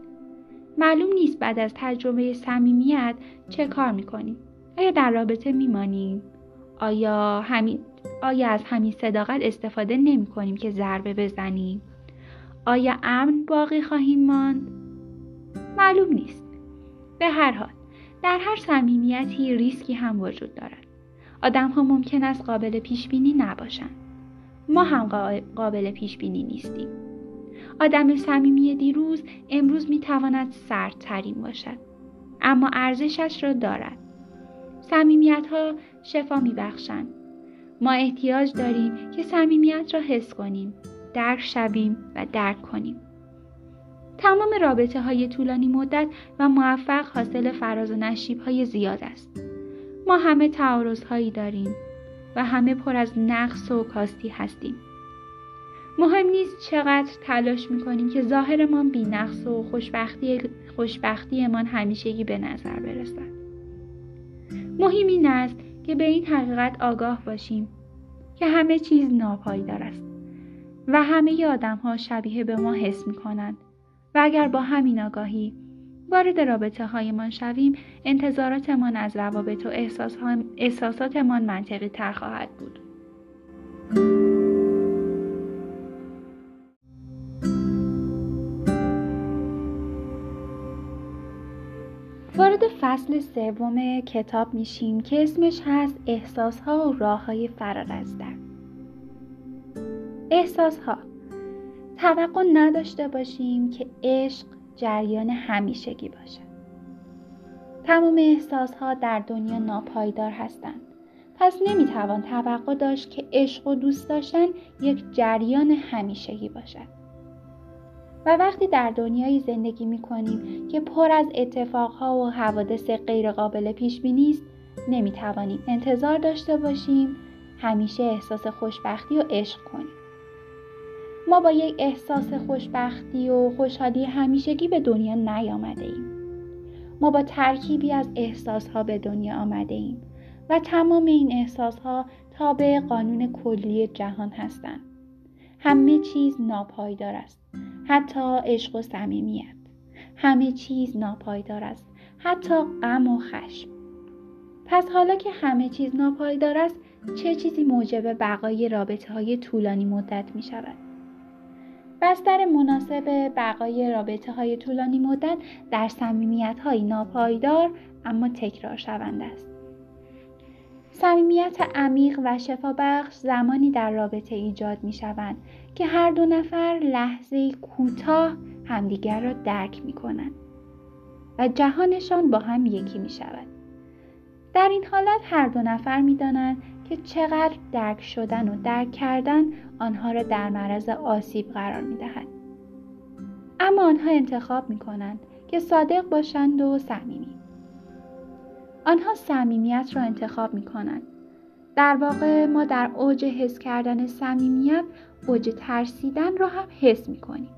معلوم نیست بعد از تجربه صمیمیت چه کار می‌کنیم. آیا در رابطه میمانیم؟ آیا همین آیا از همین صداقت استفاده نمی کنیم که ضربه بزنیم؟ آیا امن باقی خواهیم ماند؟ معلوم نیست. به هر حال در هر صمیمیتی ریسکی هم وجود دارد. آدم ها ممکن است قابل پیش بینی نباشند. ما هم قابل پیش بینی نیستیم. آدم صمیمی دیروز امروز می تواند سردترین باشد. اما ارزشش را دارد. صمیمیت ها شفا می بخشند. ما احتیاج داریم که صمیمیت را حس کنیم، درک شویم و درک کنیم. تمام رابطه های طولانی مدت و موفق حاصل فراز و نشیب های زیاد است. ما همه تعارض هایی داریم و همه پر از نقص و کاستی هستیم. مهم نیست چقدر تلاش می‌کنیم که ظاهرمان بی نقص و خوشبختی خوشبختیمان همیشگی به نظر برسد. مهم این است که به این حقیقت آگاه باشیم که همه چیز ناپایدار است و همه آدم ها شبیه به ما حس می کنند و اگر با همین آگاهی وارد رابطه هایمان شویم انتظاراتمان از روابط و احساس احساساتمان منطقی تر خواهد بود. وارد فصل سوم کتاب میشیم که اسمش هست احساس ها و راه های فرار از درد. احساس ها توقع نداشته باشیم که عشق جریان همیشگی باشد. تمام احساس ها در دنیا ناپایدار هستند. پس نمی‌توان توقع داشت که عشق و دوست داشتن یک جریان همیشگی باشد. و وقتی در دنیایی زندگی می کنیم که پر از اتفاقها و حوادث غیرقابل پیش بینی است نمی توانیم انتظار داشته باشیم همیشه احساس خوشبختی و عشق کنیم ما با یک احساس خوشبختی و خوشحالی همیشگی به دنیا نیامده ایم. ما با ترکیبی از احساسها به دنیا آمده ایم و تمام این احساسها تابع قانون کلی جهان هستند. همه چیز ناپایدار است. حتی عشق و صمیمیت. همه چیز ناپایدار است. حتی غم و خشم. پس حالا که همه چیز ناپایدار است چه چیزی موجب بقای رابطه های طولانی مدت می شود؟ بستر مناسب بقای رابطه های طولانی مدت در سمیمیت های ناپایدار اما تکرار شونده است. صمیمیت عمیق و شفابخش زمانی در رابطه ایجاد می شوند که هر دو نفر لحظه کوتاه همدیگر را درک می کنند و جهانشان با هم یکی می شود. در این حالت هر دو نفر می دانند که چقدر درک شدن و درک کردن آنها را در معرض آسیب قرار می دهد. اما آنها انتخاب می کنند که صادق باشند و صمیمی آنها صمیمیت را انتخاب می کنند در واقع ما در اوج حس کردن صمیمیت اوج ترسیدن را هم حس می کنیم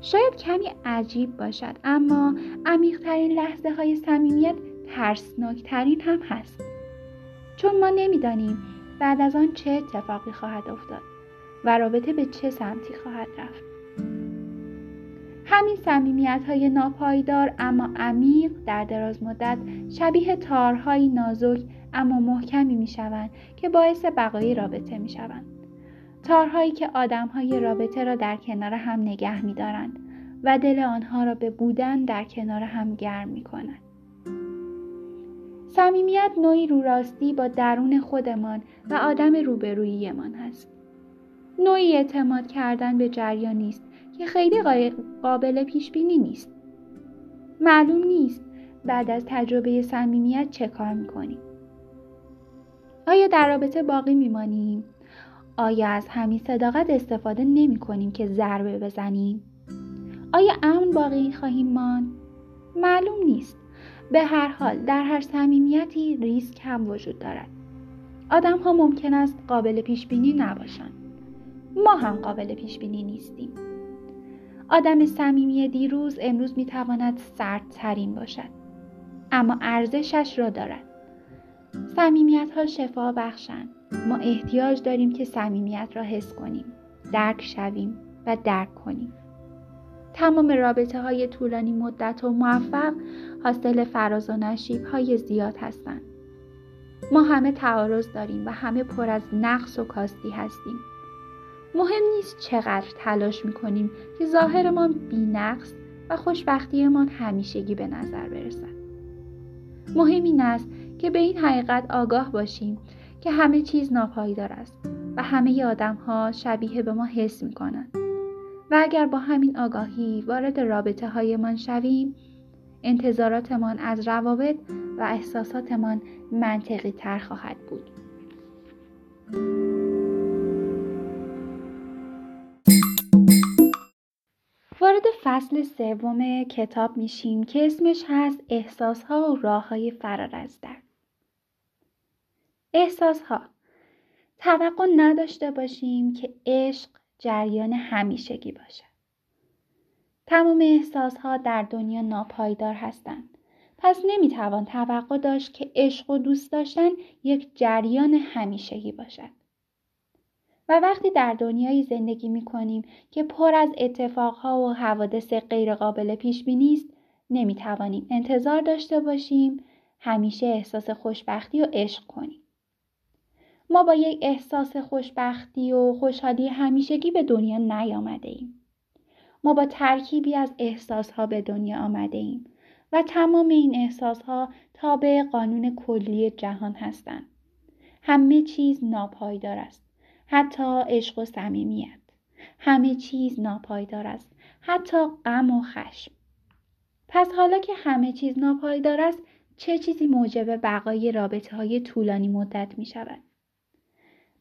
شاید کمی عجیب باشد اما عمیقترین لحظه های صمیمیت ترسناکترین هم هست. چون ما نمی‌دانیم بعد از آن چه اتفاقی خواهد افتاد و رابطه به چه سمتی خواهد رفت. همین سمیمیت های ناپایدار اما عمیق در دراز مدت شبیه تارهای نازک اما محکمی می شوند که باعث بقای رابطه می شوند. تارهایی که آدمهای رابطه را در کنار هم نگه می دارند و دل آنها را به بودن در کنار هم گرم می کنند. صمیمیت نوعی رو راستی با درون خودمان و آدم روبروییمان هست. نوعی اعتماد کردن به جریان نیست که خیلی قابل پیش بینی نیست. معلوم نیست بعد از تجربه صمیمیت چه کار می‌کنیم. آیا در رابطه باقی میمانیم؟ آیا از همین صداقت استفاده نمی کنیم که ضربه بزنیم؟ آیا امن باقی خواهیم ماند؟ معلوم نیست. به هر حال در هر صمیمیتی ریسک هم وجود دارد. آدم ها ممکن است قابل پیش بینی نباشند. ما هم قابل پیش بینی نیستیم. آدم صمیمی دیروز امروز می تواند سردترین باشد. اما ارزشش را دارد. صمیمیت ها شفا بخشند. ما احتیاج داریم که صمیمیت را حس کنیم، درک شویم و درک کنیم. تمام رابطه های طولانی مدت و موفق حاصل فراز و نشیب های زیاد هستند. ما همه تعارض داریم و همه پر از نقص و کاستی هستیم. مهم نیست چقدر تلاش می‌کنیم که ظاهرمان بینقص و خوشبختیمان همیشگی به نظر برسد. مهم این است که به این حقیقت آگاه باشیم که همه چیز ناپایدار است و همه آدم ها شبیه به ما حس می کنند. و اگر با همین آگاهی وارد رابطه هایمان شویم انتظاراتمان از روابط و احساساتمان منطقی تر خواهد بود. وارد فصل سوم کتاب میشیم که اسمش هست احساسها و راه های فرار از درد. احساسها توقع نداشته باشیم که عشق جریان همیشگی باشد. تمام احساسها در دنیا ناپایدار هستند. پس نمی‌توان توقع داشت که عشق و دوست داشتن یک جریان همیشگی باشد. و وقتی در دنیایی زندگی می کنیم که پر از اتفاقها و حوادث غیرقابل پیش بینی است نمی توانیم انتظار داشته باشیم همیشه احساس خوشبختی و عشق کنیم. ما با یک احساس خوشبختی و خوشحالی همیشگی به دنیا نیامده ایم. ما با ترکیبی از احساسها به دنیا آمده ایم و تمام این احساسها تابع قانون کلی جهان هستند. همه چیز ناپایدار است. حتی عشق و صمیمیت همه چیز ناپایدار است حتی غم و خشم پس حالا که همه چیز ناپایدار است چه چیزی موجب بقای رابطه های طولانی مدت می شود؟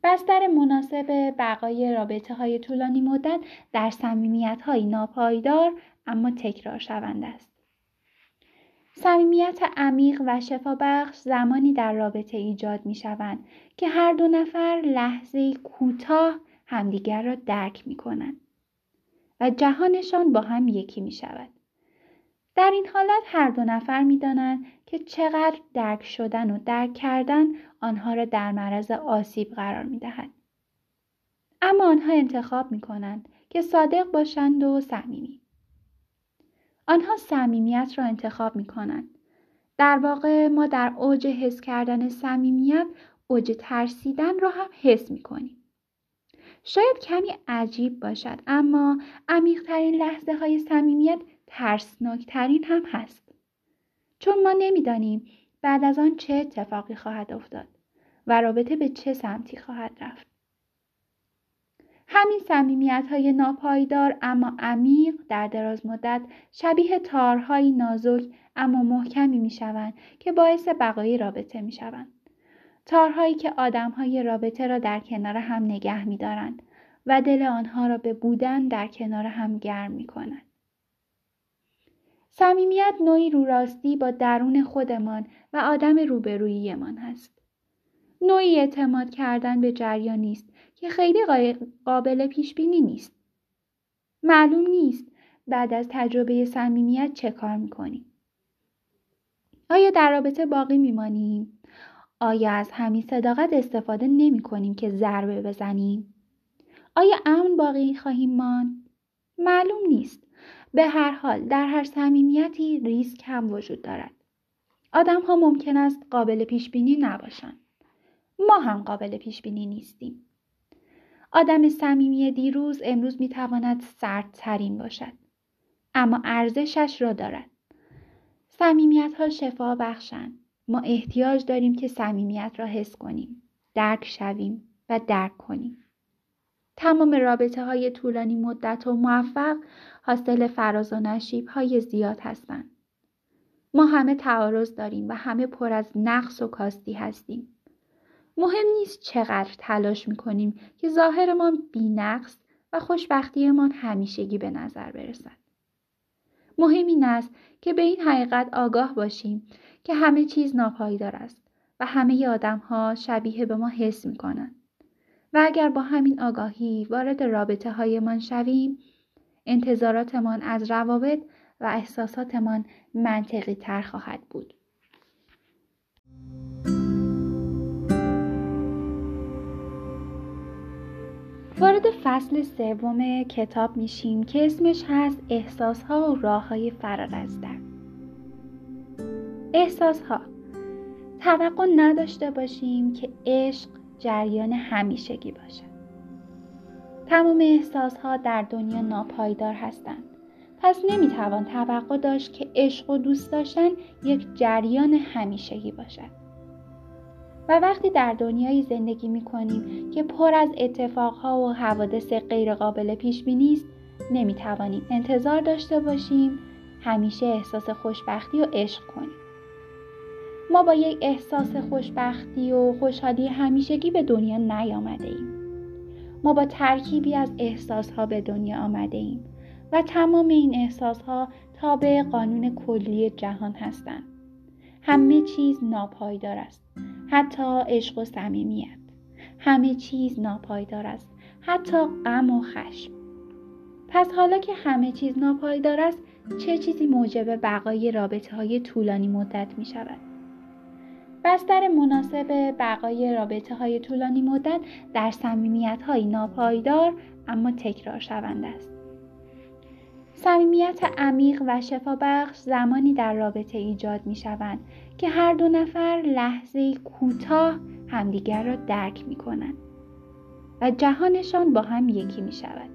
بستر مناسب بقای رابطه های طولانی مدت در صمیمیت های ناپایدار اما تکرار شونده است. صمیمیت عمیق و شفابخش زمانی در رابطه ایجاد می شوند که هر دو نفر لحظه کوتاه همدیگر را درک می کنند و جهانشان با هم یکی می شود. در این حالت هر دو نفر می دانند که چقدر درک شدن و درک کردن آنها را در معرض آسیب قرار می دهد. اما آنها انتخاب می کنند که صادق باشند و صمیمی. آنها صمیمیت را انتخاب می کنند. در واقع ما در اوج حس کردن صمیمیت اوج ترسیدن را هم حس می کنیم. شاید کمی عجیب باشد اما عمیقترین لحظه های صمیمیت ترسناکترین هم هست. چون ما نمی‌دانیم بعد از آن چه اتفاقی خواهد افتاد و رابطه به چه سمتی خواهد رفت. همین سمیمیت های ناپایدار اما عمیق در دراز مدت شبیه تارهای نازک اما محکمی می شوند که باعث بقای رابطه می شوند. تارهایی که آدم های رابطه را در کنار هم نگه می دارند و دل آنها را به بودن در کنار هم گرم می کنند. صمیمیت نوعی روراستی با درون خودمان و آدم روبروییمان هست. نوعی اعتماد کردن به جریان نیست که خیلی قابل پیش بینی نیست. معلوم نیست بعد از تجربه صمیمیت چه کار می‌کنیم. آیا در رابطه باقی میمانیم؟ آیا از همین صداقت استفاده نمی کنیم که ضربه بزنیم؟ آیا امن باقی خواهیم ماند؟ معلوم نیست. به هر حال در هر صمیمیتی ریسک هم وجود دارد. آدم ها ممکن است قابل پیش بینی نباشند. ما هم قابل پیش بینی نیستیم. آدم صمیمی دیروز امروز می تواند سردترین باشد. اما ارزشش را دارد. صمیمیت ها شفا بخشند. ما احتیاج داریم که صمیمیت را حس کنیم، درک شویم و درک کنیم. تمام رابطه های طولانی مدت و موفق حاصل فراز و نشیب های زیاد هستند. ما همه تعارض داریم و همه پر از نقص و کاستی هستیم. مهم نیست چقدر تلاش می‌کنیم که ظاهرمان بینقص و خوشبختیمان همیشگی به نظر برسد. مهم این است که به این حقیقت آگاه باشیم که همه چیز ناپایدار است و همه آدم ها شبیه به ما حس می کنند. و اگر با همین آگاهی وارد رابطه هایمان شویم انتظاراتمان از روابط و احساساتمان منطقی تر خواهد بود. وارد فصل سوم کتاب میشیم که اسمش هست احساس ها و راه های فرار از درد. احساس ها توقع نداشته باشیم که عشق جریان همیشگی باشد. تمام احساس ها در دنیا ناپایدار هستند. پس نمی‌توان توقع داشت که عشق و دوست داشتن یک جریان همیشگی باشد. و وقتی در دنیایی زندگی می کنیم که پر از اتفاقها و حوادث غیرقابل پیش بینی است نمی توانیم انتظار داشته باشیم همیشه احساس خوشبختی و عشق کنیم. ما با یک احساس خوشبختی و خوشحالی همیشگی به دنیا نیامده ایم ما با ترکیبی از احساسها به دنیا آمده ایم و تمام این احساسها تابع قانون کلی جهان هستند. همه چیز ناپایدار است. حتی عشق و صمیمیت همه چیز ناپایدار است حتی غم و خشم پس حالا که همه چیز ناپایدار است چه چیزی موجب بقای رابطه های طولانی مدت می شود؟ بستر مناسب بقای رابطه های طولانی مدت در سمیمیت های ناپایدار اما تکرار شونده است. صمیمیت عمیق و شفابخش زمانی در رابطه ایجاد می شوند که هر دو نفر لحظه کوتاه همدیگر را درک می کنند و جهانشان با هم یکی می شود.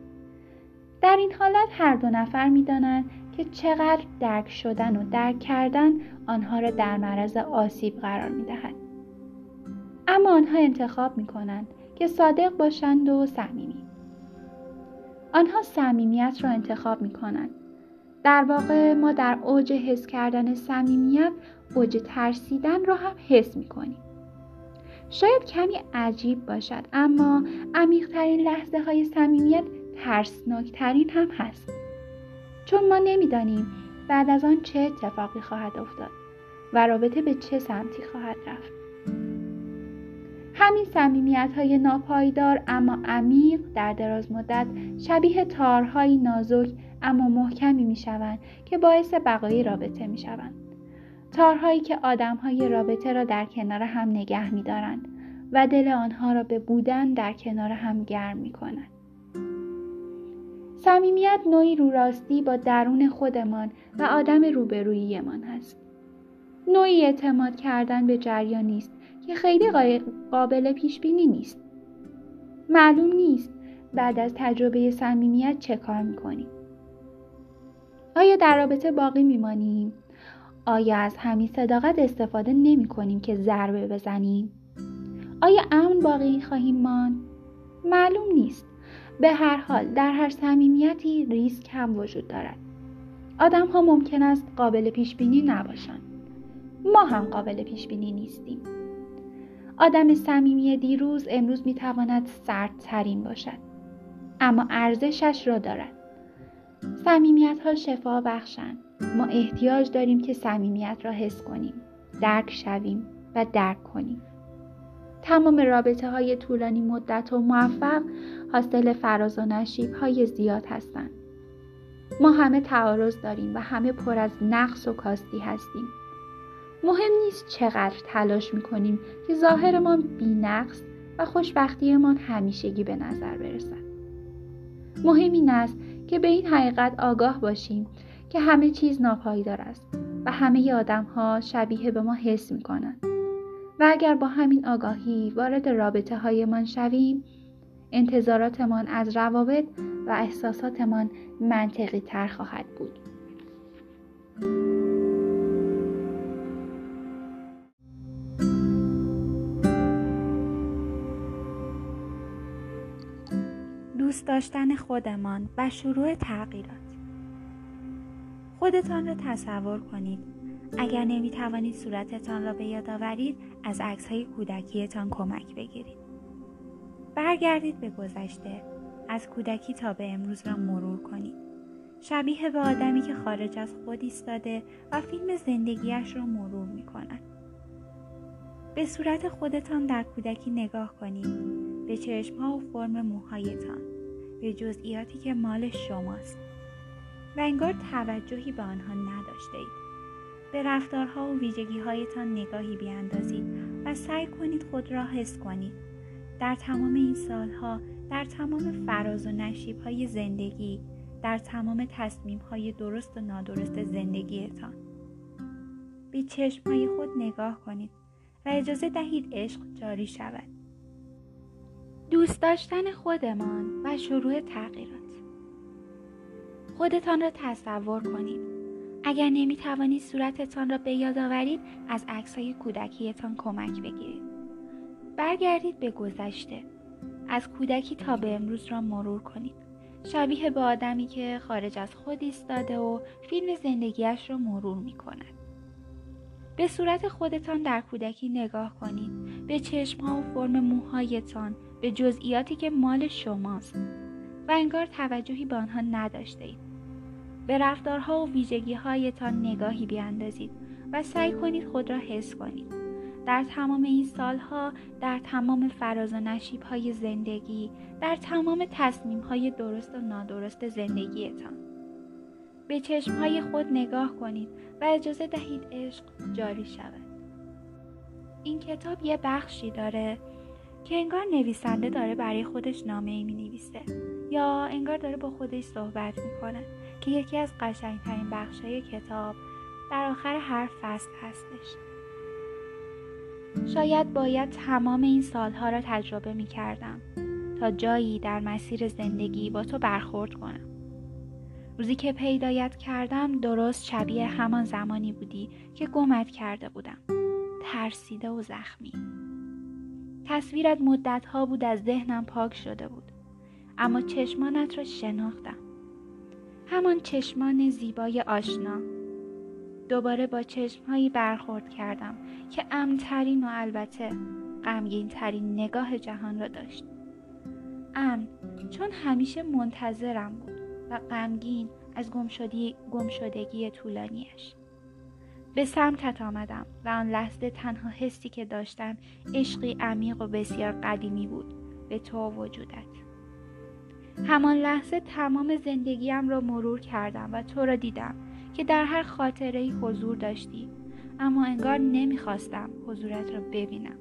در این حالت هر دو نفر می دانند که چقدر درک شدن و درک کردن آنها را در معرض آسیب قرار می دهد. اما آنها انتخاب می کنند که صادق باشند و صمیمی. آنها صمیمیت را انتخاب می کنند. در واقع ما در اوج حس کردن صمیمیت اوج ترسیدن را هم حس می کنیم. شاید کمی عجیب باشد اما عمیقترین لحظه های صمیمیت ترسناکترین هم هست. چون ما نمی‌دانیم بعد از آن چه اتفاقی خواهد افتاد و رابطه به چه سمتی خواهد رفت. همین صمیمیت های ناپایدار اما عمیق در دراز مدت شبیه تارهای نازک اما محکمی می شوند که باعث بقای رابطه می شوند. تارهایی که آدم های رابطه را در کنار هم نگه می دارند و دل آنها را به بودن در کنار هم گرم می کنند. صمیمیت نوعی روراستی با درون خودمان و آدم روبروییمان هست. نوعی اعتماد کردن به جریان نیست که خیلی قابل پیش بینی نیست. معلوم نیست بعد از تجربه صمیمیت چه کار می‌کنیم. آیا در رابطه باقی میمانیم؟ آیا از همین صداقت استفاده نمی کنیم که ضربه بزنیم؟ آیا امن باقی خواهیم ماند؟ معلوم نیست. به هر حال در هر صمیمیتی ریسک هم وجود دارد. آدم ها ممکن است قابل پیش بینی نباشند. ما هم قابل پیش بینی نیستیم. آدم صمیمی دیروز امروز می تواند سردترین باشد. اما ارزشش را دارد. صمیمیت ها شفا بخشند. ما احتیاج داریم که صمیمیت را حس کنیم درک شویم و درک کنیم. تمام رابطه های طولانی مدت و موفق حاصل فراز و نشیب های زیاد هستند. ما همه تعارض داریم و همه پر از نقص و کاستی هستیم. مهم نیست چقدر تلاش می‌کنیم که ظاهرمان بینقص و خوشبختیمان همیشگی به نظر برسد. مهم این است که به این حقیقت آگاه باشیم که همه چیز ناپایدار است و همه آدم ها شبیه به ما حس می کنند. و اگر با همین آگاهی وارد رابطه هایمان شویم انتظاراتمان از روابط و احساساتمان منطقی تر خواهد بود. دوست داشتن خودمان و شروع تغییرات خودتان را تصور کنید. اگر نمی توانید صورتتان را به یاد آورید از عکس های کودکیتان کمک بگیرید. برگردید به گذشته. از کودکی تا به امروز را مرور کنید. شبیه به آدمی که خارج از خود ایستاده و فیلم زندگیش را مرور می کند. به صورت خودتان در کودکی نگاه کنید. به چشمها و فرم موهایتان. به جزئیاتی که مال شماست. و انگار توجهی به آنها نداشته اید. به رفتارها و ویژگی هایتان نگاهی بیاندازید و سعی کنید خود را حس کنید. در تمام این سالها در تمام فراز و نشیب های زندگی در تمام تصمیم های درست و نادرست زندگیتان به چشم های خود نگاه کنید و اجازه دهید عشق جاری شود دوست داشتن خودمان و شروع تغییرات خودتان را تصور کنید. اگر نمی توانید صورتتان را به یاد آورید از عکس های کودکیتان کمک بگیرید. برگردید به گذشته. از کودکی تا به امروز را مرور کنید. شبیه به آدمی که خارج از خود ایستاده و فیلم زندگیش را مرور می کند. به صورت خودتان در کودکی نگاه کنید. به چشمها و فرم موهایتان به جزئیاتی که مال شماست. و انگار توجهی به آنها نداشته اید. به رفتارها و ویژگی هایتان نگاهی بیاندازید و سعی کنید خود را حس کنید. در تمام این سالها در تمام فراز و نشیب های زندگی در تمام تصمیم های درست و نادرست زندگیتان. به چشم های خود نگاه کنید و اجازه دهید عشق جاری شود. این کتاب یه بخشی داره که انگار نویسنده داره برای خودش نامه ای می نویسه یا انگار داره با خودش صحبت می‌کنه. که یکی از قشنگترین بخش های کتاب در آخر هر فصل هستش. شاید باید تمام این سالها را تجربه می کردم تا جایی در مسیر زندگی با تو برخورد کنم. روزی که پیدایت کردم درست شبیه همان زمانی بودی که گمت کرده بودم. ترسیده و زخمی. تصویرت مدت ها بود از ذهنم پاک شده بود اما چشمانت را شناختم. همان چشمان زیبای آشنا. دوباره با چشمهایی برخورد کردم که امترین و البته غمگین ترین نگاه جهان را داشت. امن چون همیشه منتظرم بود و غمگین از گمشدگی, گمشدگی طولانیش به سمتت آمدم و آن لحظه تنها حسی که داشتم عشقی عمیق و بسیار قدیمی بود به تو وجودت. همان لحظه تمام زندگیم را مرور کردم و تو را دیدم که در هر خاطره ای حضور داشتی. اما انگار نمی‌خواستم حضورت را ببینم.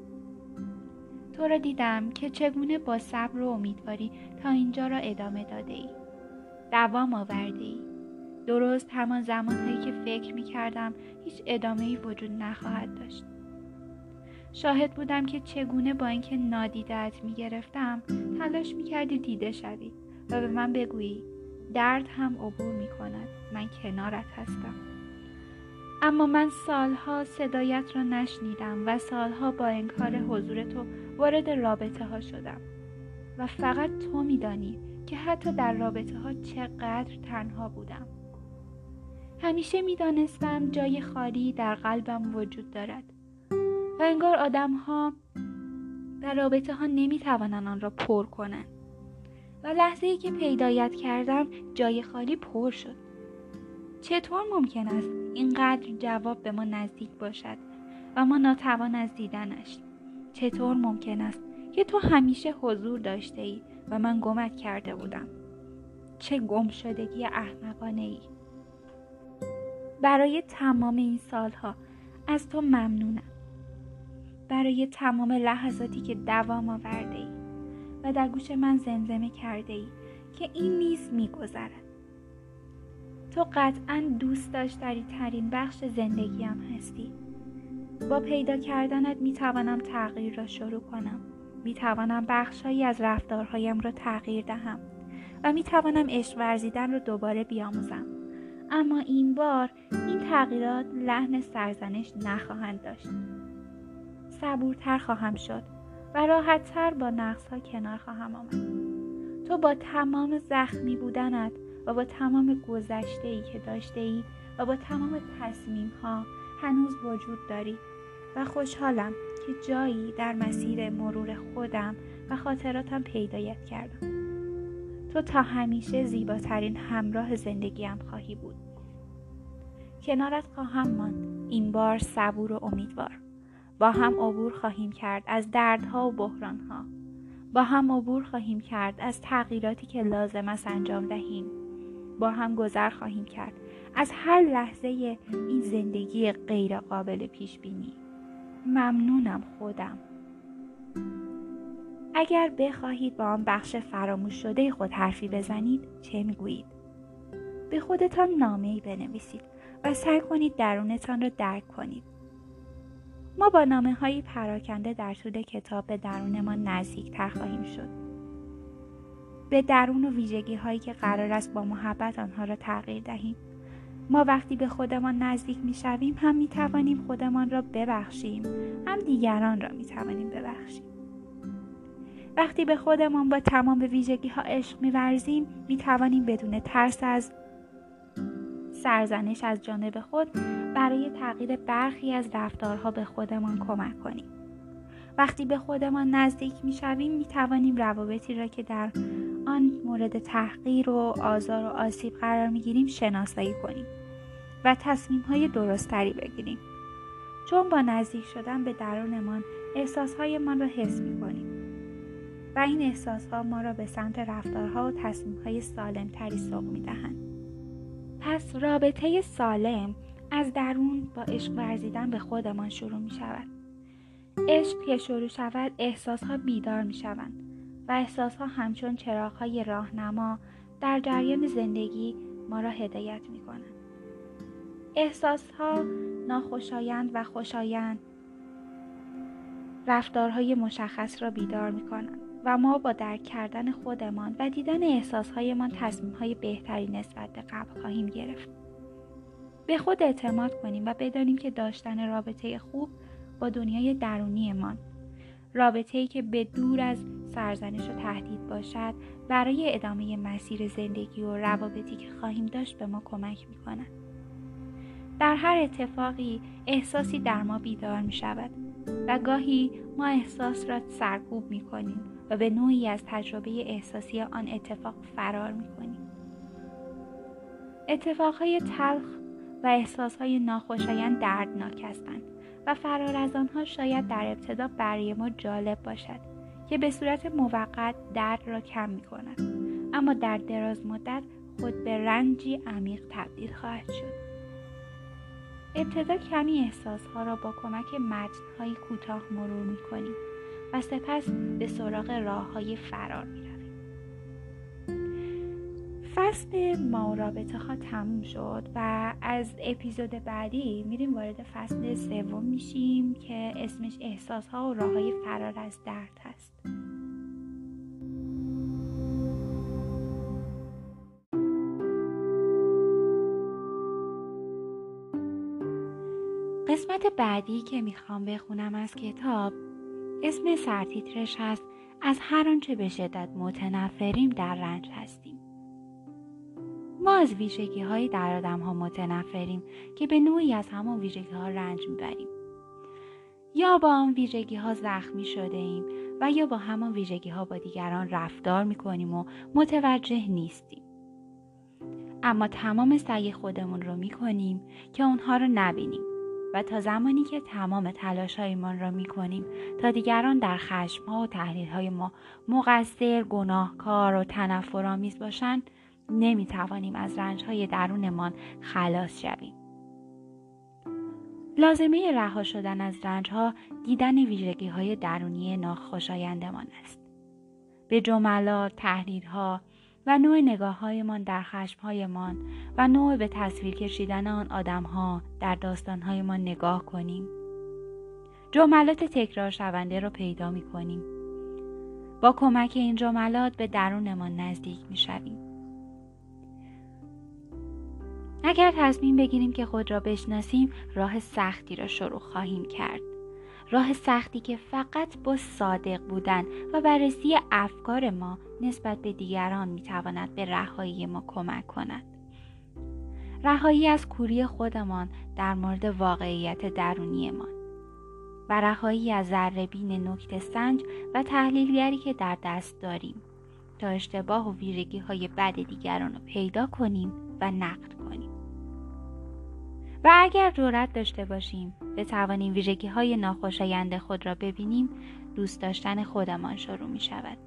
تو را دیدم که چگونه با صبر و امیدواری تا اینجا را ادامه داده ای دوام آورده ای درست همان زمانهایی که فکر می کردم هیچ ادامه ای وجود نخواهد داشت. شاهد بودم که چگونه با اینکه نادیدت می گرفتم تلاش می کردی دیده شوی. و به من بگویی درد هم عبور می کند من کنارت هستم. اما من سالها صدایت را نشنیدم و سالها با انکار حضور تو وارد رابطه ها شدم. و فقط تو میدانی که حتی در رابطه ها چقدر تنها بودم. همیشه می‌دانستم جای خالی در قلبم وجود دارد. و انگار آدم ها در رابطه ها نمی توانند آن را پر کنند. و لحظه ای که پیدایت کردم جای خالی پر شد. چطور ممکن است اینقدر جواب به ما نزدیک باشد و ما ناتوان از دیدنش؟ چطور ممکن است که تو همیشه حضور داشته ای و من گمت کرده بودم؟ چه گم شدگی احمقانه ای برای تمام این سالها از تو ممنونم. برای تمام لحظاتی که دوام آورده ای و در گوش من زمزمه کرده ای که این نیز میگذرد. تو قطعا دوست داشتری ترین بخش زندگیم هستی. با پیدا کردنت می توانم تغییر را شروع کنم. می توانم بخشهایی از رفتارهایم را تغییر دهم و می توانم عشق ورزیدن را دوباره بیاموزم. اما این بار این تغییرات لحن سرزنش نخواهند داشت. صبورتر خواهم شد. و راحتتر با نقص ها کنار خواهم آمد. تو با تمام زخمی بودنت و با تمام گذشته ای که داشته ای و با تمام تصمیم ها هنوز وجود داری و خوشحالم که جایی در مسیر مرور خودم و خاطراتم پیدایت کردم. تو تا همیشه زیباترین همراه زندگیم خواهی بود. کنارت خواهم ماند. این بار صبور و امیدوار. با هم عبور خواهیم کرد از دردها و بحرانها. با هم عبور خواهیم کرد از تغییراتی که لازم است انجام دهیم. با هم گذر خواهیم کرد از هر لحظه این زندگی غیر قابل پیش بینی ممنونم خودم. اگر بخواهید با آن بخش فراموش شده خود حرفی بزنید چه می‌گویید؟ به خودتان نامه ای بنویسید و سعی کنید درونتان را درک کنید. ما با نامه هایی پراکنده در طول کتاب به درونمان نزدیکتر خواهیم شد. به درون و ویژگی هایی که قرار است با محبت آنها را تغییر دهیم. ما وقتی به خودمان نزدیک می شویم هم می توانیم خودمان را ببخشیم هم دیگران را می توانیم ببخشیم. وقتی به خودمان با تمام ویژگی ها عشق می ورزیم می توانیم بدون ترس از سرزنش از جانب خود برای تغییر برخی از رفتارها به خودمان کمک کنیم وقتی به خودمان نزدیک می شویم می توانیم روابطی را که در آن مورد تحقیر و آزار و آسیب قرار می گیریم شناسایی کنیم و تصمیم های درستری بگیریم چون با نزدیک شدن به درونمان احساسهایمان را حس می کنیم و این احساسها ما را به سمت رفتارها و تصمیم های سالم تری سوق می دهند. پس رابطه سالم از درون با عشق ورزیدن به خودمان شروع می شود. عشق که شروع شود احساس ها بیدار می شوند و احساس ها همچون چراغ های راهنما در جریان زندگی ما را هدایت می کنند. احساس ها ناخوشایند و خوشایند رفتارهای مشخص را بیدار می کنند و ما با درک کردن خودمان و دیدن احساسهایمان تصمیمهای بهتری نسبت به قبل خواهیم گرفت. به خود اعتماد کنیم و بدانیم که داشتن رابطه خوب با دنیای درونیمان رابطه ای که به دور از سرزنش و تهدید باشد برای ادامه مسیر زندگی و روابطی که خواهیم داشت به ما کمک می کند. در هر اتفاقی احساسی در ما بیدار می شود و گاهی ما احساس را سرکوب می کنیم و به نوعی از تجربه احساسی آن اتفاق فرار می کنیم. اتفاقهای تلخ و احساسهای ناخوشایند دردناک هستند و فرار از آنها شاید در ابتدا برای ما جالب باشد که به صورت موقت درد را کم می کند اما در دراز مدت خود به رنجی عمیق تبدیل خواهد شد ابتدا کمی احساسها را با کمک متنهایی کوتاه مرور می کنیم و سپس به سراغ راه های فرار می رویم. فصل ما رابطه ها تموم شد و از اپیزود بعدی میریم وارد فصل سوم میشیم که اسمش احساس ها و راه های فرار از درد هست. قسمت بعدی که می‌خوام بخونم از کتاب اسم سرتیترش هست از هر آنچه به شدت متنفریم در رنج هستیم ما از ویژگی هایی در آدم ها متنفریم که به نوعی از همان ویژگی ها رنج می‌بریم. یا با آن ویژگی ها زخمی شده ایم و یا با همان ویژگی ها با دیگران رفتار می‌کنیم و متوجه نیستیم. اما تمام سعی خودمون رو می‌کنیم که اونها رو نبینیم و تا زمانی که تمام تلاش هایمان را می کنیم تا دیگران در خشم ها و تحلیل های ما مقصر، گناهکار و تنفرآمیز باشند نمی توانیم از رنج های درونمان خلاص شویم. لازمه رها شدن از رنج ها دیدن ویژگی های درونی ناخوشایندمان است. به جملات، تحلیل ها و نوع نگاه هایمان در خشم هایمان و نوع به تصویر کشیدن آن آدم ها در داستان هایمان نگاه کنیم. جملات تکرار شونده را پیدا می کنیم. با کمک این جملات به درونمان نزدیک می شویم. اگر تصمیم بگیریم که خود را بشناسیم راه سختی را شروع خواهیم کرد. راه سختی که فقط با صادق بودن و بررسی افکار ما نسبت به دیگران می‌تواند به رهایی ما کمک کند. رهایی از کوری خودمان در مورد واقعیت درونیمان و رهایی از ذرهبین نکته سنج و تحلیلگری که در دست داریم تا اشتباه و ویژگی های بد دیگران رو پیدا کنیم و نقد کنیم. و اگر جرأت داشته باشیم بتوانیم ویژگی های ناخوشایند خود را ببینیم دوست داشتن خودمان شروع می شود.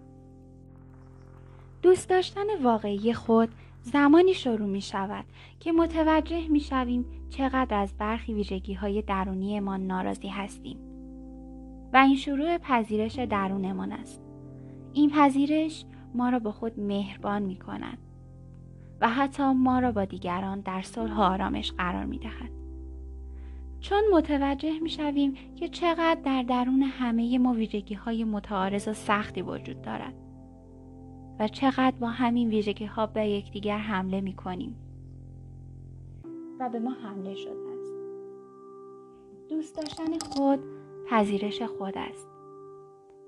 دوست داشتن واقعی خود زمانی شروع می شود که متوجه می شویم چقدر از برخی ویژگی های درونیمان ناراضی هستیم و این شروع پذیرش درونمان است. این پذیرش ما را به خود مهربان می کند و حتی ما را با دیگران در صلح و آرامش قرار می دهد. چون متوجه می شویم که چقدر در درون همه ما ویژگی های متعارض و سختی وجود دارد و چقدر با همین ویژگی ها به یکدیگر حمله می کنیم و به ما حمله شده است. دوست داشتن خود پذیرش خود است.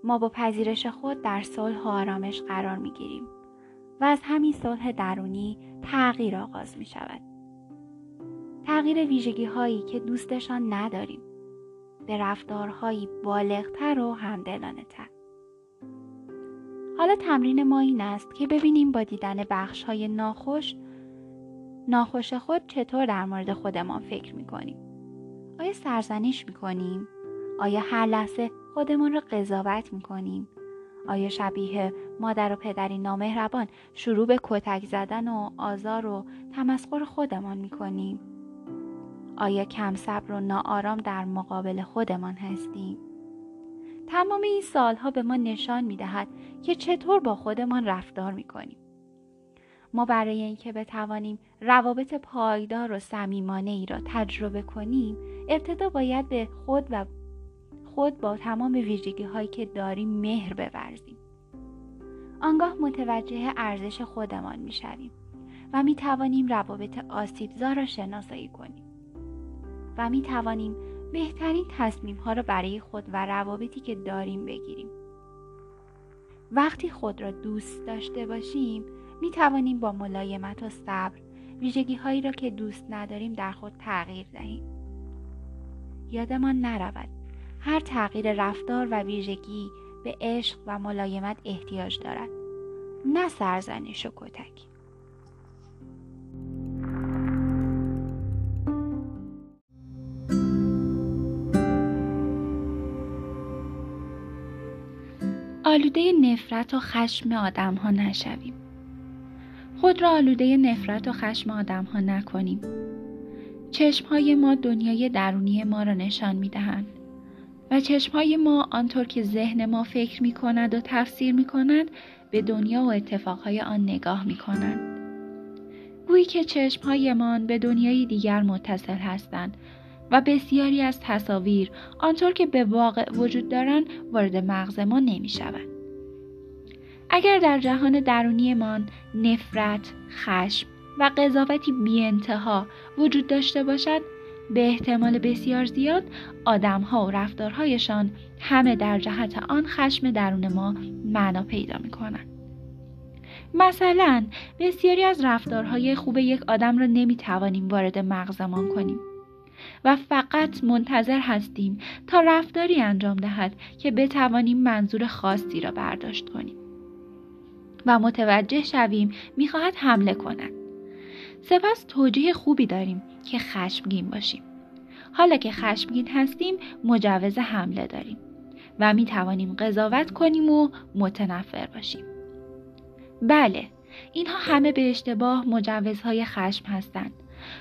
ما با پذیرش خود در صلح و آرامش قرار می گیریم و از همین صلح درونی تغییر آغاز می شود تغییر ویژگی هایی که دوستشان نداریم به رفتارهایی بالغتر و همدلانه تر. حالا تمرین ما این است که ببینیم با دیدن بخش های ناخوش ناخوش خود چطور در مورد خودمان فکر می کنیم. آیا سرزنش می کنیم؟ آیا هر لحظه خودمان را قضاوت می کنیم؟ آیا شبیه مادر و پدری نامهربان شروع به کتک زدن و آزار و تمسخر خودمان می کنیم؟ آیا کم صبر و ناآرام در مقابل خودمان هستیم؟ تمام این سالها به ما نشان می دهد که چطور با خودمان رفتار می کنیم. ما برای اینکه بتوانیم روابط پایدار و صمیمانه ای را تجربه کنیم ابتدا باید به خود و خود با تمام ویژگی هایی که داریم مهر بورزیم آنگاه متوجه ارزش خودمان می شویم و می توانیم روابط آسیبزا را شناسایی کنیم و می توانیم بهترین تصمیم ها را برای خود و روابطی که داریم بگیریم. وقتی خود را دوست داشته باشیم می توانیم با ملایمت و صبر ویژگی هایی را که دوست نداریم در خود تغییر دهیم. یادمان نرود هر تغییر رفتار و ویژگی به عشق و ملایمت احتیاج دارد نه سرزنش و کتک آلوده نفرت و خشم آدم ها نشویم. خود را آلوده نفرت و خشم آدم ها نکنیم. چشم های ما دنیای درونی ما را نشان می دهند و چشم های ما آنطور که ذهن ما فکر می کند و تفسیر می کند به دنیا و اتفاقهای آن نگاه می کنند. گویی که چشم هایمان به دنیای دیگر متصل هستند و بسیاری از تصاویر آنطور که به واقع وجود دارند وارد مغز ما نمی شود. اگر در جهان درونیمان نفرت، خشم و قضاوتی بی انتها وجود داشته باشد به احتمال بسیار زیاد آدمها و رفتارهایشان همه در جهت آن خشم درون ما معنا پیدا می کنند. مثلا بسیاری از رفتارهای خوب یک آدم را نمی توانیم وارد مغزمان کنیم و فقط منتظر هستیم تا رفتاری انجام دهد که بتوانیم منظور خاصی را برداشت کنیم و متوجه شویم می‌خواهد حمله کند سپس توجیه خوبی داریم که خشمگین باشیم. حالا که خشمگین هستیم مجوز حمله داریم و می توانیم قضاوت کنیم و متنفر باشیم. بله، اینها همه به اشتباه مجوزهای خشم هستند.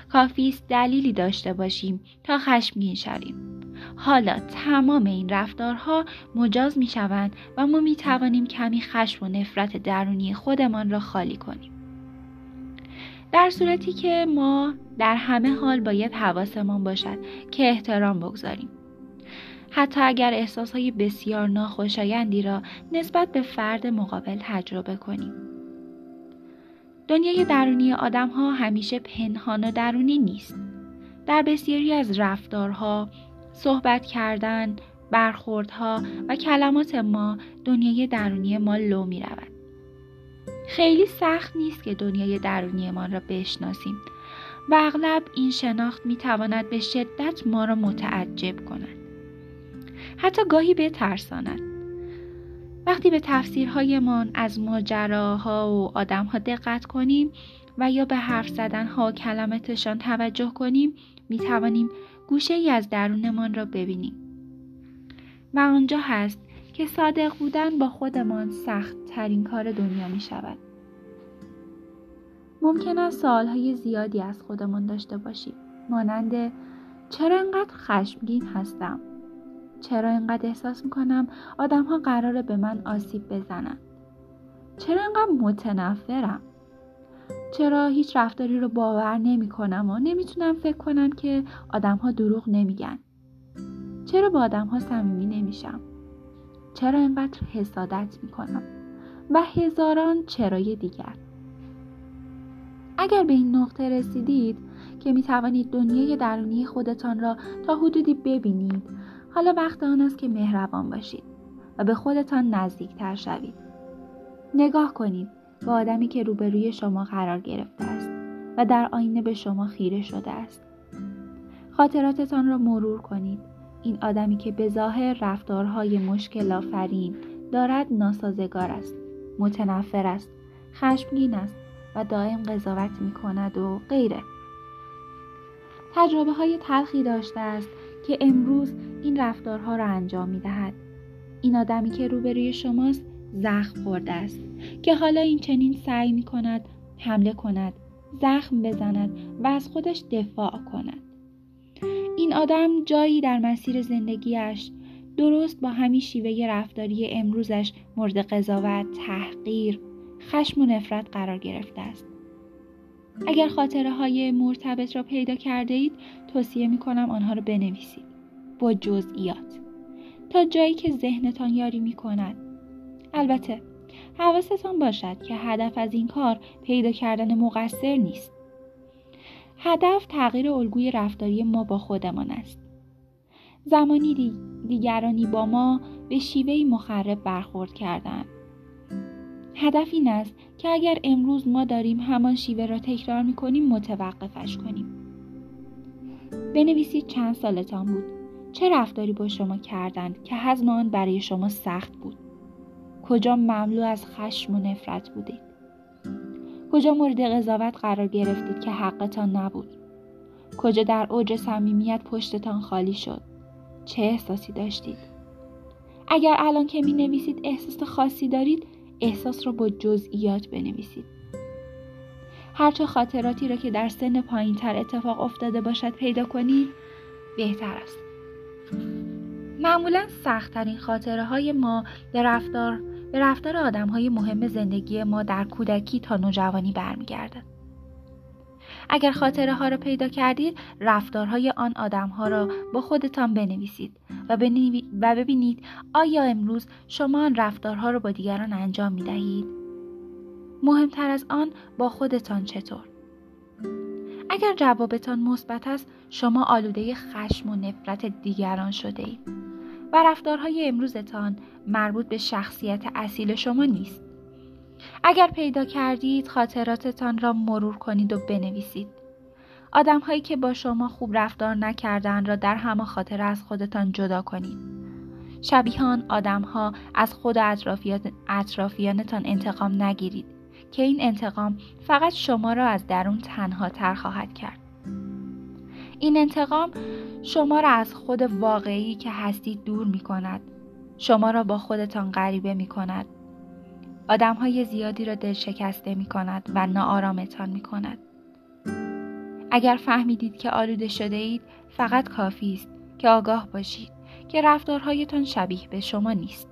کافی است دلیلی داشته باشیم تا خشمگین شویم. حالا تمام این رفتارها مجاز می شوند و ما می توانیم کمی خشم و نفرت درونی خودمان را خالی کنیم. در صورتی که ما در همه حال باید حواسمان باشد که احترام بگذاریم. حتی اگر احساسهای بسیار ناخوشایندی را نسبت به فرد مقابل تجربه کنیم. دنیای درونی آدم ها همیشه پنهان و درونی نیست. در بسیاری از رفتارها، صحبت کردن، برخوردها و کلمات ما دنیای درونی ما لو می رود. خیلی سخت نیست که دنیای درونیمان را بشناسیم و اغلب این شناخت می تواند به شدت ما را متعجب کند. حتی گاهی بترساند. وقتی به تفسیرهایمان از ماجراها و آدمها دقت کنیم و یا به حرف زدنها و کلمتشان توجه کنیم می توانیم گوشه ای از درونمان را ببینیم. و آنجا هست که صادق بودن با خودمان سخت ترین کار دنیا می شود. ممکن است سالهای زیادی از خودمان داشته باشیم. مانند چرا انقدر خشمگین هستم؟ چرا انقدر احساس می‌کنم آدم ها قراره به من آسیب بزنن؟ چرا انقدر متنفرم؟ چرا هیچ رفتاری رو باور نمی کنم و نمی‌تونم فکر کنم که آدم ها دروغ نمیگن؟ چرا با آدم ها صمیمی نمیشم؟ چرا انقدر حسادت می‌کنم؟ و هزاران چرای دیگر. اگر به این نقطه رسیدید که می توانید دنیای درونی خودتان را تا حدودی ببینید حالا وقت آن است که مهربان باشید و به خودتان نزدیکتر شوید. نگاه کنید به آدمی که روبروی شما قرار گرفته است و در آینه به شما خیره شده است. خاطراتتان را مرور کنید. این آدمی که به ظاهر رفتارهای مشکل آفرین دارد ناسازگار است متنفر است خشمگین است و دائم قضاوت می کند و غیره تجربه های تلخی داشته است که امروز این رفتارها را انجام می دهد. این آدمی که روبروی شماست زخم خورده است که حالا این چنین سعی می کند حمله کند زخم بزند و از خودش دفاع کند این آدم جایی در مسیر زندگیش درست با همین شیوه رفتاری امروزش مورد قضاوت، تحقیر، خشم و نفرت قرار گرفته است. اگر خاطره های مرتبط را پیدا کرده اید توصیه می کنم آنها را بنویسید با جزئیات تا جایی که ذهنتان یاری می کند. البته حواستان باشد که هدف از این کار پیدا کردن مقصر نیست. هدف تغییر الگوی رفتاری ما با خودمان است. زمانی دیگرانی با ما به شیوهی مخرب برخورد کردند هدف این است که اگر امروز ما داریم همان شیوه را تکرار می کنیم متوقفش کنیم. بنویسید چند سالتان بود. چه رفتاری با شما کردند که حزم آن برای شما سخت بود؟ کجا مملو از خشم و نفرت بودید؟ کجا مورد قضاوت قرار گرفتید که حقتان نبود؟ کجا در اوج صمیمیت پشتتان خالی شد؟ چه احساسی داشتید؟ اگر الان که می نویسید احساس خاصی دارید احساس را با جزئیات بنویسید. هرچه خاطراتی را که در سن پایین تر اتفاق افتاده باشد پیدا کنید بهتر است. معمولا سختترین خاطره های ما به رفتار به رفتار آدم های مهم زندگی ما در کودکی تا نوجوانی برمیگردد. اگر خاطره ها را پیدا کردید رفتارهای آن آدم ها را با خودتان بنویسید و, و ببینید آیا امروز شما آن رفتارها را با دیگران انجام می دهید؟ مهمتر از آن با خودتان چطور؟ اگر جوابتان مثبت است شما آلوده خشم و نفرت دیگران شده اید و رفتارهای امروزتان مربوط به شخصیت اصیل شما نیست. اگر پیدا کردید خاطراتتان را مرور کنید و بنویسید. آدم هایی که با شما خوب رفتار نکردن را در همه خاطر از خودتان جدا کنید. شبیهان آدم ها از خود اطرافیانتان انتقام نگیرید که این انتقام فقط شما را از درون تنها تر خواهد کرد. این انتقام شما را از خود واقعی که هستید دور می کند. شما را با خودتان غریبه می کند. آدم های زیادی را دل شکسته می کند و ناآرامتان می کند. اگر فهمیدید که آلوده شده اید فقط کافی است که آگاه باشید که رفتارهایتان شبیه به شما نیست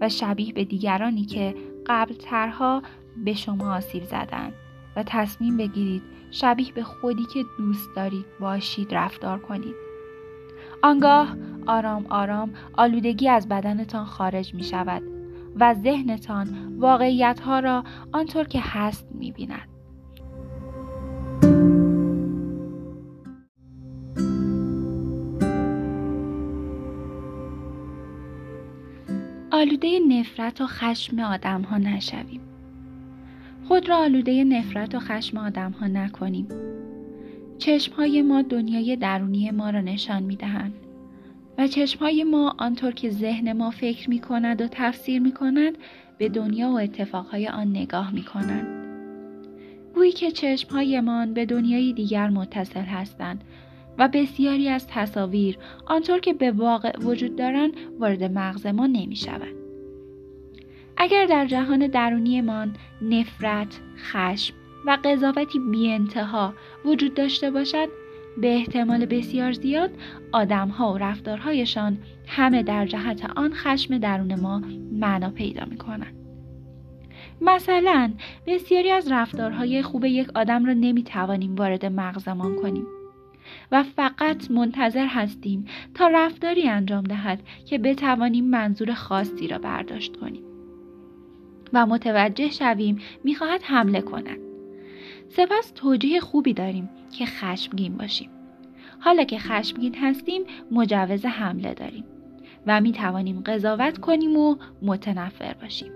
و شبیه به دیگرانی که قبل ترها به شما آسیب زدند و تصمیم بگیرید شبیه به خودی که دوست دارید باشید رفتار کنید. آنگاه آرام آرام آلودگی از بدنتان خارج می شود و ذهنتان واقعیت ها را آنطور که هست می بیند. آلوده نفرت و خشم آدم ها نشویم. خود را آلوده نفرت و خشم آدم ها نکنیم. چشم های ما دنیای درونی ما را نشان می دهند و چشم های ما آنطور که ذهن ما فکر می کند و تفسیر می کند به دنیا و اتفاقهای آن نگاه می کنند. گویی که چشم به دنیای دیگر متصل هستند و بسیاری از تصاویر آنطور که به واقع وجود دارند وارد مغز ما نمی شود. اگر در جهان درونیمان نفرت، خشم و قضاوتی بی انتها وجود داشته باشد به احتمال بسیار زیاد آدمها و رفتارهایشان همه در جهت آن خشم درون ما معنا پیدا می کنند. مثلا بسیاری از رفتارهای خوب یک آدم را نمی توانیم وارد مغزمان کنیم و فقط منتظر هستیم تا رفتاری انجام دهد که بتوانیم منظور خاصی را برداشت کنیم و متوجه شویم می‌خواهد حمله کند. سپس توجیه خوبی داریم که خشمگین باشیم. حالا که خشمگین هستیم مجوز حمله داریم و می توانیم قضاوت کنیم و متنفر باشیم.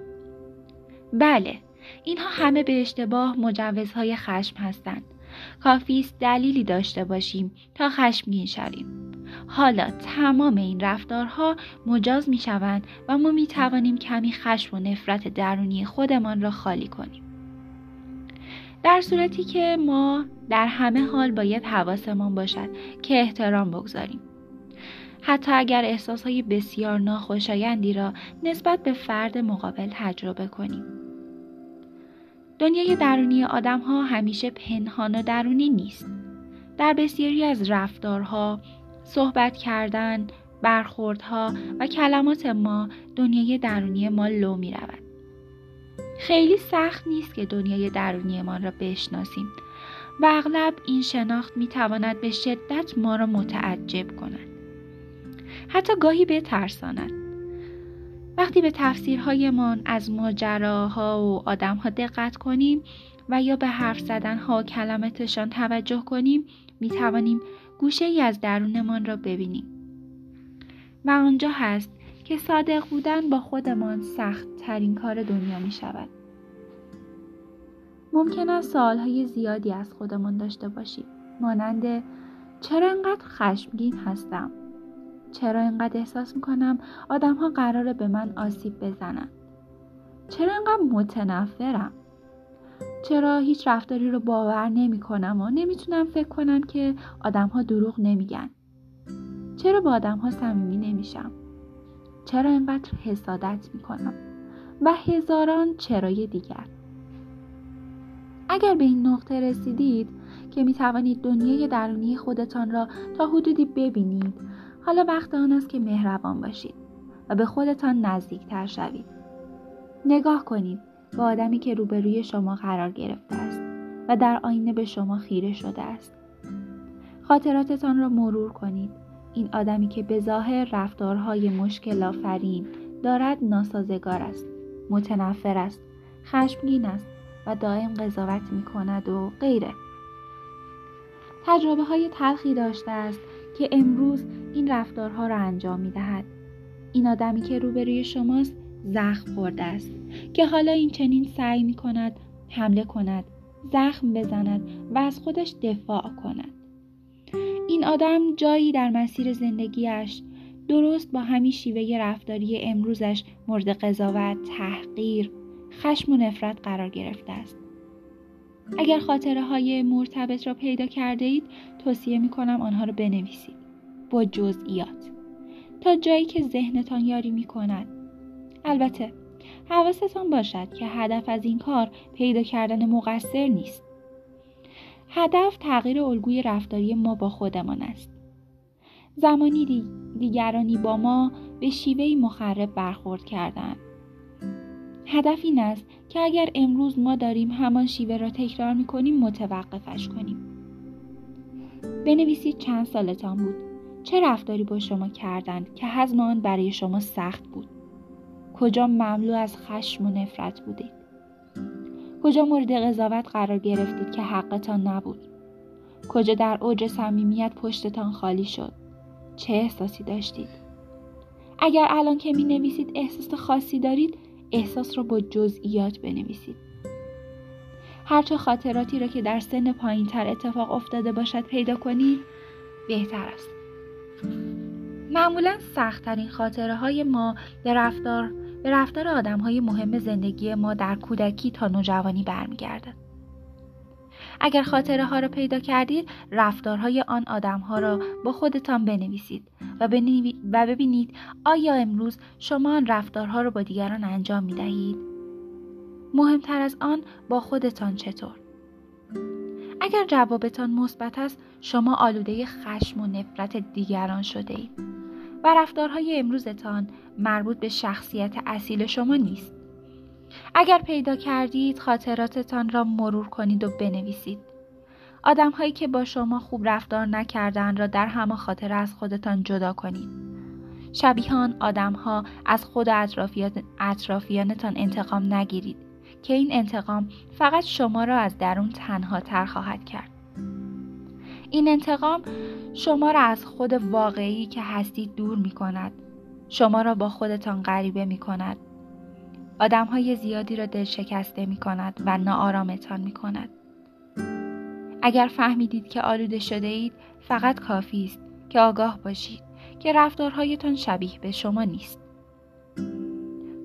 بله اینها همه به اشتباه مجوزهای خشم هستند. کافی است دلیلی داشته باشیم تا خشمگین شویم. حالا تمام این رفتارها مجاز می شوند و ما می توانیم کمی خشم و نفرت درونی خودمان را خالی کنیم. در صورتی که ما در همه حال باید حواسمان باشد که احترام بگذاریم. حتی اگر احساسهای بسیار ناخوشایندی را نسبت به فرد مقابل تجربه کنیم. دنیای درونی آدم ها همیشه پنهان و درونی نیست. در بسیاری از رفتارها، صحبت کردن، برخوردها و کلمات ما دنیای درونی ما لو می رود. خیلی سخت نیست که دنیای درونی ما را بشناسیم و اغلب این شناخت می تواند به شدت ما را متعجب کند. حتی گاهی بترساند. وقتی به تفسیرهایمان از ماجراها و آدمها دقت کنیم و یا به حرف زدنها و کلماتشان توجه کنیم می توانیم گوشه ای از درونمان را ببینیم. و آنجا هست که صادق بودن با خودمان سخت ترین کار دنیا می شود. ممکن است سوالهای زیادی از خودمان داشته باشیم. مانند چرا انقدر خشمگین هستم؟ چرا انقدر احساس می‌کنم آدم ها قراره به من آسیب بزنند؟ چرا انقدر متنفرم؟ چرا هیچ رفتاری رو باور نمی کنم و نمی‌تونم فکر کنم که آدم ها دروغ نمیگن. چرا با آدم ها صمیمی نمیشم؟ چرا اینقدر حسادت می‌کنم؟ و هزاران چرای دیگر. اگر به این نقطه رسیدید که می توانید دنیای درونی خودتان را تا حدودی ببینید حالا وقت آن است که مهربان باشید و به خودتان نزدیکتر شوید. نگاه کنید. به آدمی که روبروی شما قرار گرفته است و در آینه به شما خیره شده است. خاطراتتان را مرور کنید. این آدمی که به ظاهر رفتارهای مشکل آفرین دارد ناسازگار است، متنفر است، خشمگین است و دائم قضاوت می کند و غیره. تجربه های تلخی داشته است که امروز این رفتارها را انجام می دهد. این آدمی که روبروی شماست زخم خورده است که حالا این چنین سعی می کند حمله کند زخم بزند و از خودش دفاع کند این آدم جایی در مسیر زندگیش درست با همین شیوه رفتاری امروزش مورد قضاوت، تحقیر، خشم و نفرت قرار گرفته است. اگر خاطره های مرتبط را پیدا کرده اید توصیه می کنم آنها را بنویسید با جزئیات تا جایی که ذهنتان یاری می کند. البته حواستان باشد که هدف از این کار پیدا کردن مقصر نیست. هدف تغییر الگوی رفتاری ما با خودمان است. زمانی دیگرانی با ما به شیوهی مخرب برخورد کردند. هدف این است که اگر امروز ما داریم همان شیوه را تکرار می کنیم متوقفش کنیم. بنویسید چند سالتان بود. چه رفتاری با شما کردند که حزم آن برای شما سخت بود؟ کجا مملو از خشم و نفرت بودید؟ کجا مورد قضاوت قرار گرفتید که حقتان نبود؟ کجا در اوج صمیمیت پشتتان خالی شد؟ چه احساسی داشتید؟ اگر الان که می نویسید احساس خاصی دارید احساس را با جزئیات بنویسید. هرچه خاطراتی را که در سن پایین تر اتفاق افتاده باشد پیدا کنید بهتر است. معمولا سختترین خاطره های ما به رفتار به رفتار آدم های مهم زندگی ما در کودکی تا نوجوانی برمیگردد. اگر خاطره ها را پیدا کردید رفتارهای آن آدم ها را با خودتان بنویسید و, و ببینید آیا امروز شما آن رفتارها را با دیگران انجام می دهید؟ مهمتر از آن با خودتان چطور؟ اگر جوابتان مثبت است شما آلوده خشم و نفرت دیگران شده اید و رفتارهای امروزتان مربوط به شخصیت اصیل شما نیست. اگر پیدا کردید خاطراتتان را مرور کنید و بنویسید. آدم هایی که با شما خوب رفتار نکردن را در همه خاطر از خودتان جدا کنید. شبیهان آدم ها از خود اطرافیانتان انتقام نگیرید که این انتقام فقط شما را از درون تنها تر خواهد کرد. این انتقام شما را از خود واقعی که هستید دور می کند. شما را با خودتان غریبه می کند. آدم های زیادی را دل شکسته می کند و ناآرامتان می کند. اگر فهمیدید که آلوده شده اید فقط کافی است که آگاه باشید که رفتارهایتان شبیه به شما نیست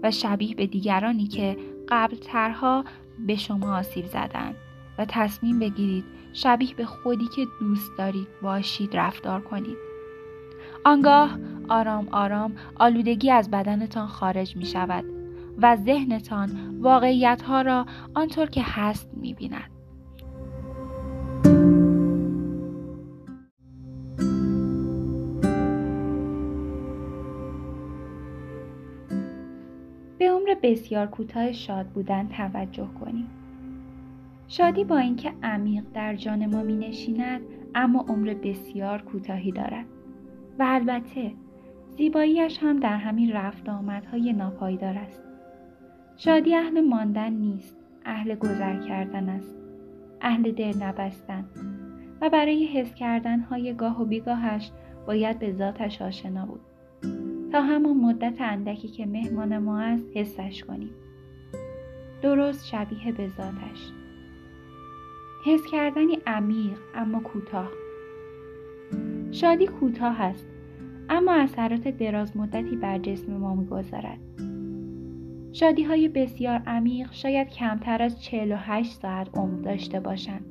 و شبیه به دیگرانی که قبل ترها به شما آسیب زدند تصمیم بگیرید شبیه به خودی که دوست دارید باشید رفتار کنید. آنگاه آرام آرام آلودگی از بدنتان خارج می شود و ذهنتان واقعیت ها را آنطور که هست می بیند. به عمر بسیار کوتاه شاد بودن توجه کنیم. شادی با اینکه عمیق در جان ما می نشیند اما عمر بسیار کوتاهی دارد و البته زیباییش هم در همین رفت آمدهای ناپایدار است. شادی اهل ماندن نیست، اهل گذر کردن است، اهل دل نبستن و برای حس کردن های گاه و بیگاهش باید به ذاتش آشنا بود. تا همان مدت اندکی که مهمان ما است حسش کنیم. درست شبیه به ذاتش. حس کردنی عمیق اما کوتاه. شادی کوتاه است اما اثرات دراز مدتی بر جسم ما می‌گذارد. شادی های بسیار عمیق شاید کمتر از 48 ساعت عمر داشته باشند.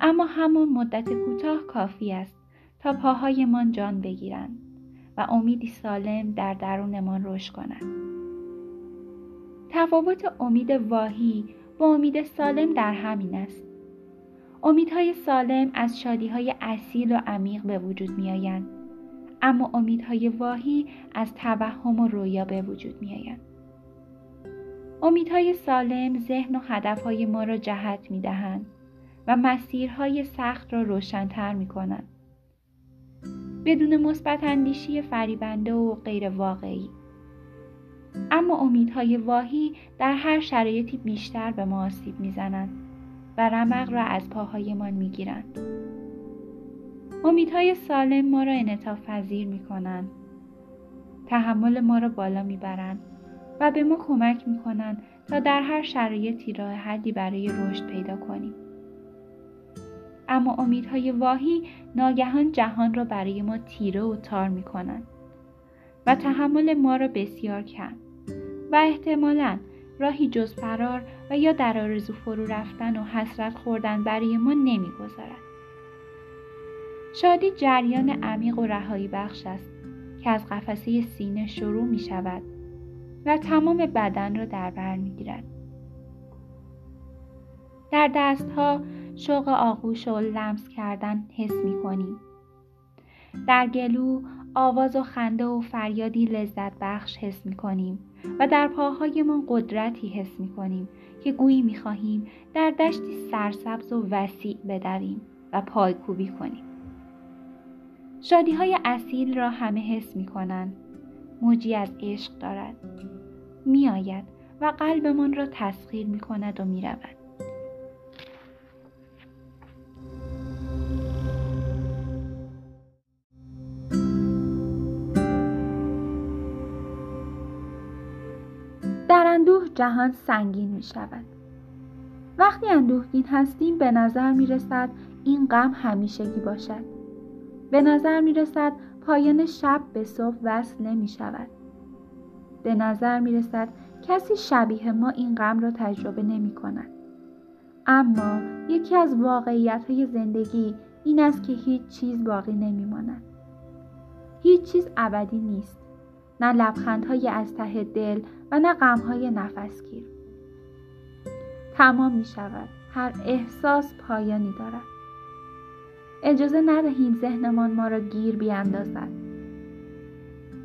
اما همان مدت کوتاه کافی است تا پاهایمان جان بگیرند و امیدی سالم در درونمان رشد کنند. تفاوت امید واهی با امید سالم در همین است. امیدهای سالم از شادیهای اصیل و عمیق به وجود می آیند. اما امیدهای واهی از توهم و رویا به وجود می آیند. امیدهای سالم ذهن و هدفهای ما را جهت می دهند و مسیرهای سخت را روشنتر می کنند. بدون مثبت اندیشی فریبنده و غیر واقعی. اما امیدهای واهی در هر شرایطی بیشتر به ما آسیب می‌زنند و رمق را از پاهایمان می‌گیرند. امیدهای سالم ما را انعطاف پذیر می کنند. تحمل ما را بالا می‌برند و به ما کمک می کنند تا در هر شرایطی راه حلی برای رشد پیدا کنیم. اما امیدهای واهی ناگهان جهان را برای ما تیره و تار می کنند و تحمل ما را بسیار کم و احتمالا راهی جز فرار و یا در آرزو فرو رفتن و حسرت خوردن برای ما نمی‌گذارد شادی جریان عمیق و رهایی بخش است که از قفسه سینه شروع می شود و تمام بدن را در بر می گیرد. در دستها شوق آغوش و لمس کردن حس می کنیم. در گلو آواز و خنده و فریادی لذت بخش حس می کنیم و در پاهایمان قدرتی حس می کنیم که گویی می خواهیم در دشتی سرسبز و وسیع بدویم و پایکوبی کنیم. شادی های اصیل را همه حس می کنند. موجی از عشق دارد. می آید و قلبمان را تسخیر می کند و می رود. جهان سنگین می شود. وقتی اندوهگین هستیم به نظر می رسد این غم همیشگی باشد. به نظر می رسد پایان شب به صبح وصل نمی شود. به نظر می رسد کسی شبیه ما این غم را تجربه نمی کند. اما یکی از واقعیت های زندگی این است که هیچ چیز باقی نمی ماند. هیچ چیز ابدی نیست. نه لبخندهای از ته دل و نه غمهای نفسگیر. تمام می شود. هر احساس پایانی دارد. اجازه ندهیم ذهنمان ما را گیر بیاندازد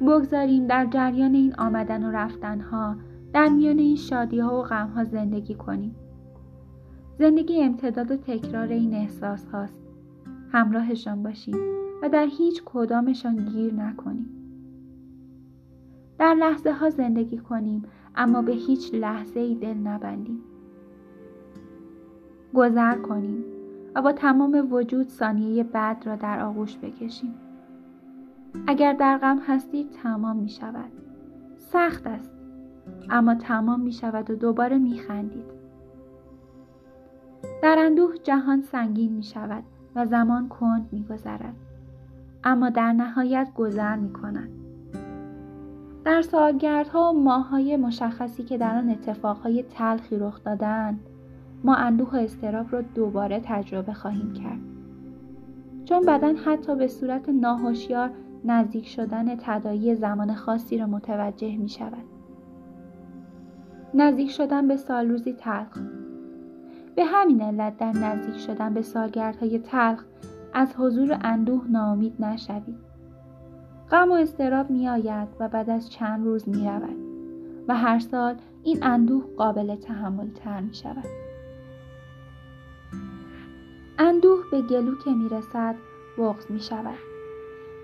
بگذاریم در جریان این آمدن و رفتنها در میان این شادی ها و غم ها زندگی کنیم زندگی امتداد و تکرار این احساس هاست همراهشان باشیم و در هیچ کدامشان گیر نکنیم در لحظه ها زندگی کنیم اما به هیچ لحظه ای دل نبندیم گذر کنیم و با تمام وجود ثانیه بعد را در آغوش بکشیم. اگر در غم هستید تمام می شود. سخت است اما تمام می شود و دوباره می خندید. در اندوه جهان سنگین می شود و زمان کند می گذرد. اما در نهایت گذر می کند. در سالگردها و ماههای مشخصی که در آن اتفاقهای تلخی رخ دادند ما اندوه و استراب را دوباره تجربه خواهیم کرد. چون بدن حتی به صورت ناهوشیار نزدیک شدن تدایی زمان خاصی را متوجه می شود. نزدیک شدن به سالروزی تلخ. به همین علت در نزدیک شدن به سالگردهای تلخ از حضور اندوه ناامید نشوید. غم و استراب می آید و بعد از چند روز می رود و هر سال این اندوه قابل تحمل تر می شود. اندوه به گلو که می‌رسد بغز می شود.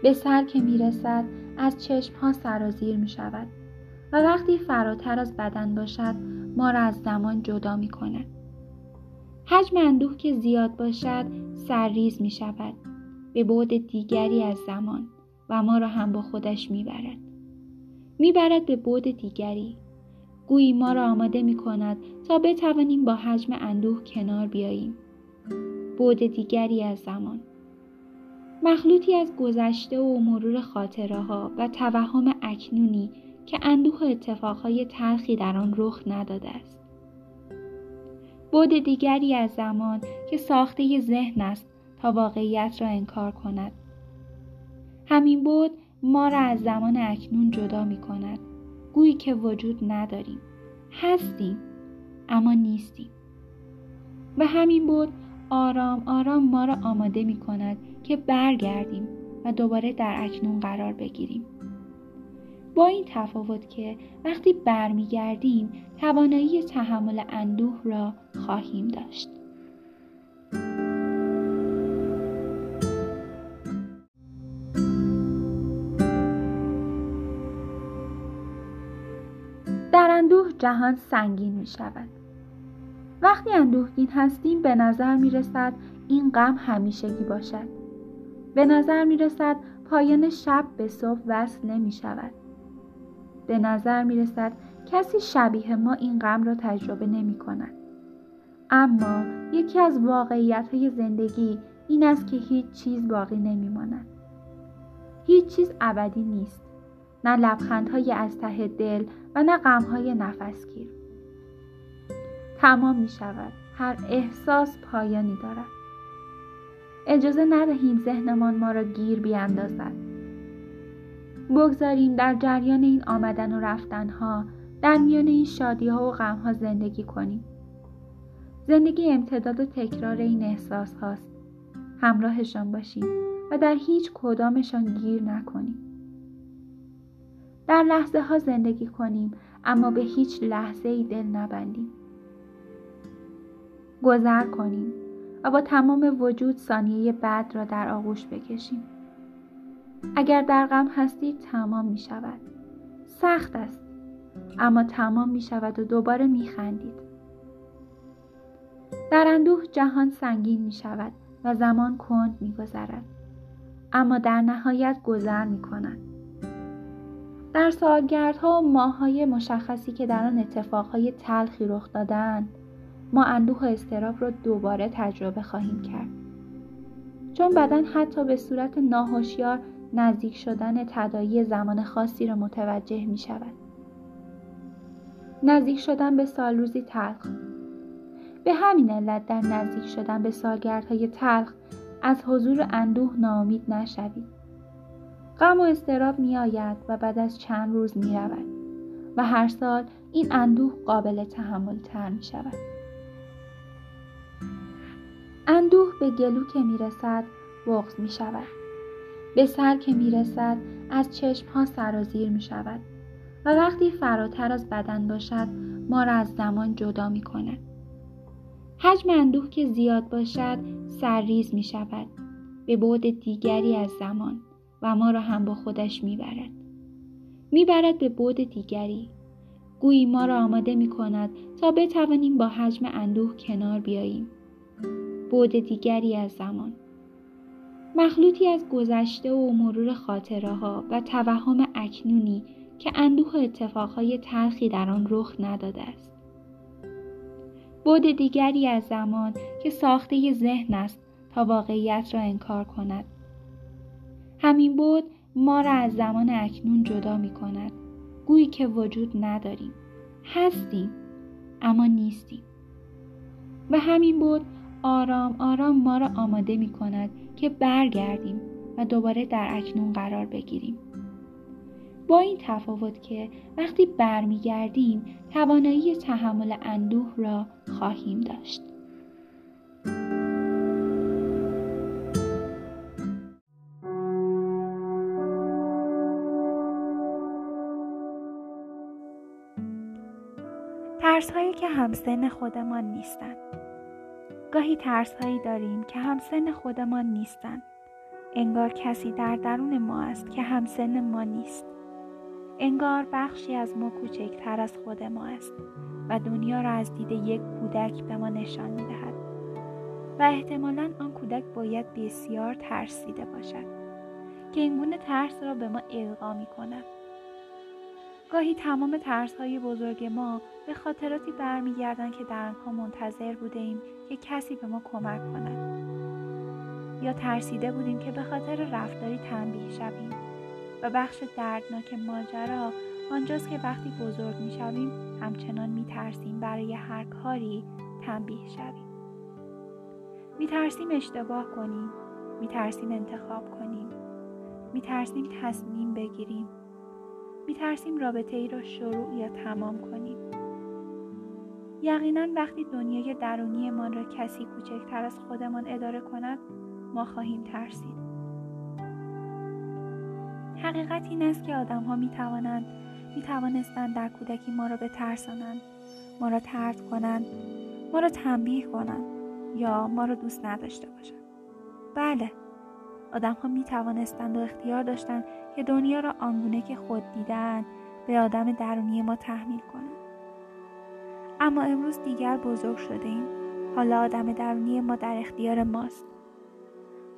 به سر که می‌رسد از چشم ها سرازیر می شود و وقتی فراتر از بدن باشد ما را از زمان جدا می کند. حجم اندوه که زیاد باشد سرریز می شود به بعد دیگری از زمان و ما را هم با خودش می برد. می برد به بعد دیگری. گویی ما را آماده می کند تا بتوانیم با حجم اندوه کنار بیاییم. بود دیگری از زمان. مخلوطی از گذشته و مرور خاطره ها و توهم اکنونی که اندوه اتفاقهای تلخی در آن رخ نداده است. بود دیگری از زمان که ساخته ذهن است تا واقعیت را انکار کند. همین بود ما را از زمان اکنون جدا می کند گویی که وجود نداریم هستیم اما نیستیم و همین بود آرام آرام ما را آماده می کند که برگردیم و دوباره در اکنون قرار بگیریم. با این تفاوت که وقتی برمیگردیم توانایی تحمل اندوه را خواهیم داشت. اندوه جهان سنگین می شود. وقتی اندوهگین هستیم به نظر می رسد این غم همیشگی باشد. به نظر می رسد پایان شب به صبح وصل نمی شود. به نظر می رسد کسی شبیه ما این غم را تجربه نمی کند. اما یکی از واقعیت های زندگی این است که هیچ چیز باقی نمی ماند. هیچ چیز ابدی نیست. نه لبخندهای از ته دل و نه غمهای نفسگیر. تمام می شود هر احساس پایانی دارد. اجازه ندهیم ذهنمان ما را گیر بیاندازد. بگذاریم در جریان این آمدن و رفتنها در میان این شادی ها و غم ها زندگی کنیم. زندگی امتداد و تکرار این احساس هاست همراهشان باشیم و در هیچ کدامشان گیر نکنیم. در لحظه ها زندگی کنیم اما به هیچ لحظه ای دل نبندیم گذر کنیم و با تمام وجود ثانیه بعد را در آغوش بکشیم اگر در غم هستید تمام می شود سخت است اما تمام می شود و دوباره می خندید در اندوه جهان سنگین می شود و زمان کند می گذرد. اما در نهایت گذر می کند. در سالگردها و ماههای مشخصی که در آن اتفاقهای تلخی رخ دادند ما اندوه و استراب را دوباره تجربه خواهیم کرد. چون بدن حتی به صورت ناهوشیار نزدیک شدن تدایی زمان خاصی را متوجه می شود. نزدیک شدن به سالروزی تلخ. به همین علت در نزدیک شدن به سالگردهای تلخ از حضور اندوه ناامید نشوید. غم و استراب می آید و بعد از چند روز می رود و هر سال این اندوه قابل تحمل تر می شود. اندوه به گلو که می رسد بغز می شود. به سر که می رسد از چشم ها سرازیر می شود و وقتی فراتر از بدن باشد ما را از زمان جدا می کند. حجم اندوه که زیاد باشد سرریز می شود به بعد دیگری از زمان و ما را هم با خودش می برد. می برد به بعد دیگری گویی ما را آماده می کند تا بتوانیم با حجم اندوه کنار بیاییم. بعد دیگری از زمان مخلوطی از گذشته و مرور خاطره ها و توهم اکنونی که اندوه اتفاقهای تلخی در آن رخ نداده است. بود دیگری از زمان که ساخته ذهن است تا واقعیت را انکار کند. همین بود ما را از زمان اکنون جدا می کند. گویی که وجود نداریم. هستیم اما نیستیم. و همین بود آرام آرام ما را آماده می کند که برگردیم و دوباره در اکنون قرار بگیریم. با این تفاوت که وقتی برمیگردیم توانایی تحمل اندوه را خواهیم داشت. ترس هایی که همسن خودمان نیستند گاهی ترس هایی داریم که همسن خودمان نیستند انگار کسی در درون ما است که همسن ما نیست انگار بخشی از ما کوچکتر از خود ما است و دنیا را از دید یک کودک به ما نشان می دهد. و احتمالا آن کودک باید بسیار ترسیده باشد که این گونه ترس را به ما القا می کند. گاهی تمام ترس های بزرگ ما به خاطراتی برمیگردند که در آنها منتظر بوده که کسی به ما کمک کند. یا ترسیده بودیم که به خاطر رفتاری تنبیه شویم و بخش دردناک ماجرا آنجاست که وقتی بزرگ می شویم همچنان می ترسیم برای هر کاری تنبیه شویم. می ترسیم اشتباه کنیم می ترسیم انتخاب کنیم می ترسیم تصمیم بگیریم. می ترسیم رابطه ای را شروع یا تمام کنیم. یقینا وقتی دنیای درونیمان را کسی کوچکتر از خودمان اداره کند ما خواهیم ترسید. حقیقت این است که آدم ها می توانند می توانستند در کودکی ما را بترسانند ما را ترد کنند ما را تنبیه کنند یا ما را دوست نداشته باشند. بله. آدم ها می توانستند و اختیار داشتند که دنیا را آنگونه که خود دیدن به آدم درونی ما تحمیل کنند. اما امروز دیگر بزرگ شده ایم حالا آدم درونی ما در اختیار ماست.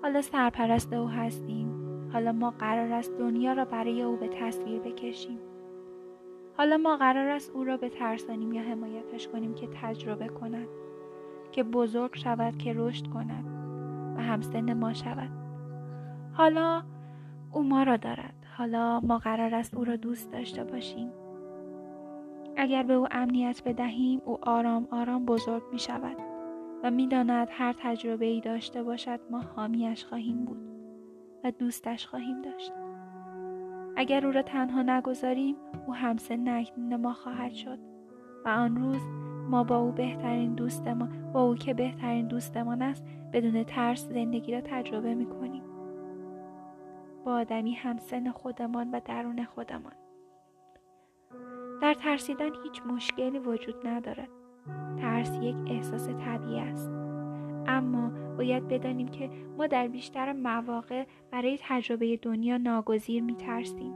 حالا سرپرست او هستیم. حالا ما قرار است دنیا را برای او به تصویر بکشیم. حالا ما قرار است او را به ترسانیم یا حمایتش کنیم که تجربه کند که بزرگ شود که رشد کند و همسن ما شود. حالا او ما را دارد. حالا ما قرار است او را دوست داشته باشیم. اگر به او امنیت بدهیم او آرام آرام بزرگ می شود و می‌داند هر تجربه ای داشته باشد ما حامیش خواهیم بود و دوستش خواهیم داشت. اگر او را تنها نگذاریم او همسن اکنون ما خواهد شد و آن روز ما با او بهترین دوست ما با او که بهترین دوستمان است بدون ترس زندگی را تجربه می کنیم. با آدمی همسن خودمان و درون خودمان. در ترسیدن هیچ مشکلی وجود ندارد. ترس یک احساس طبیعی است. اما باید بدانیم که ما در بیشتر مواقع برای تجربه دنیا ناگزیر می ترسیم.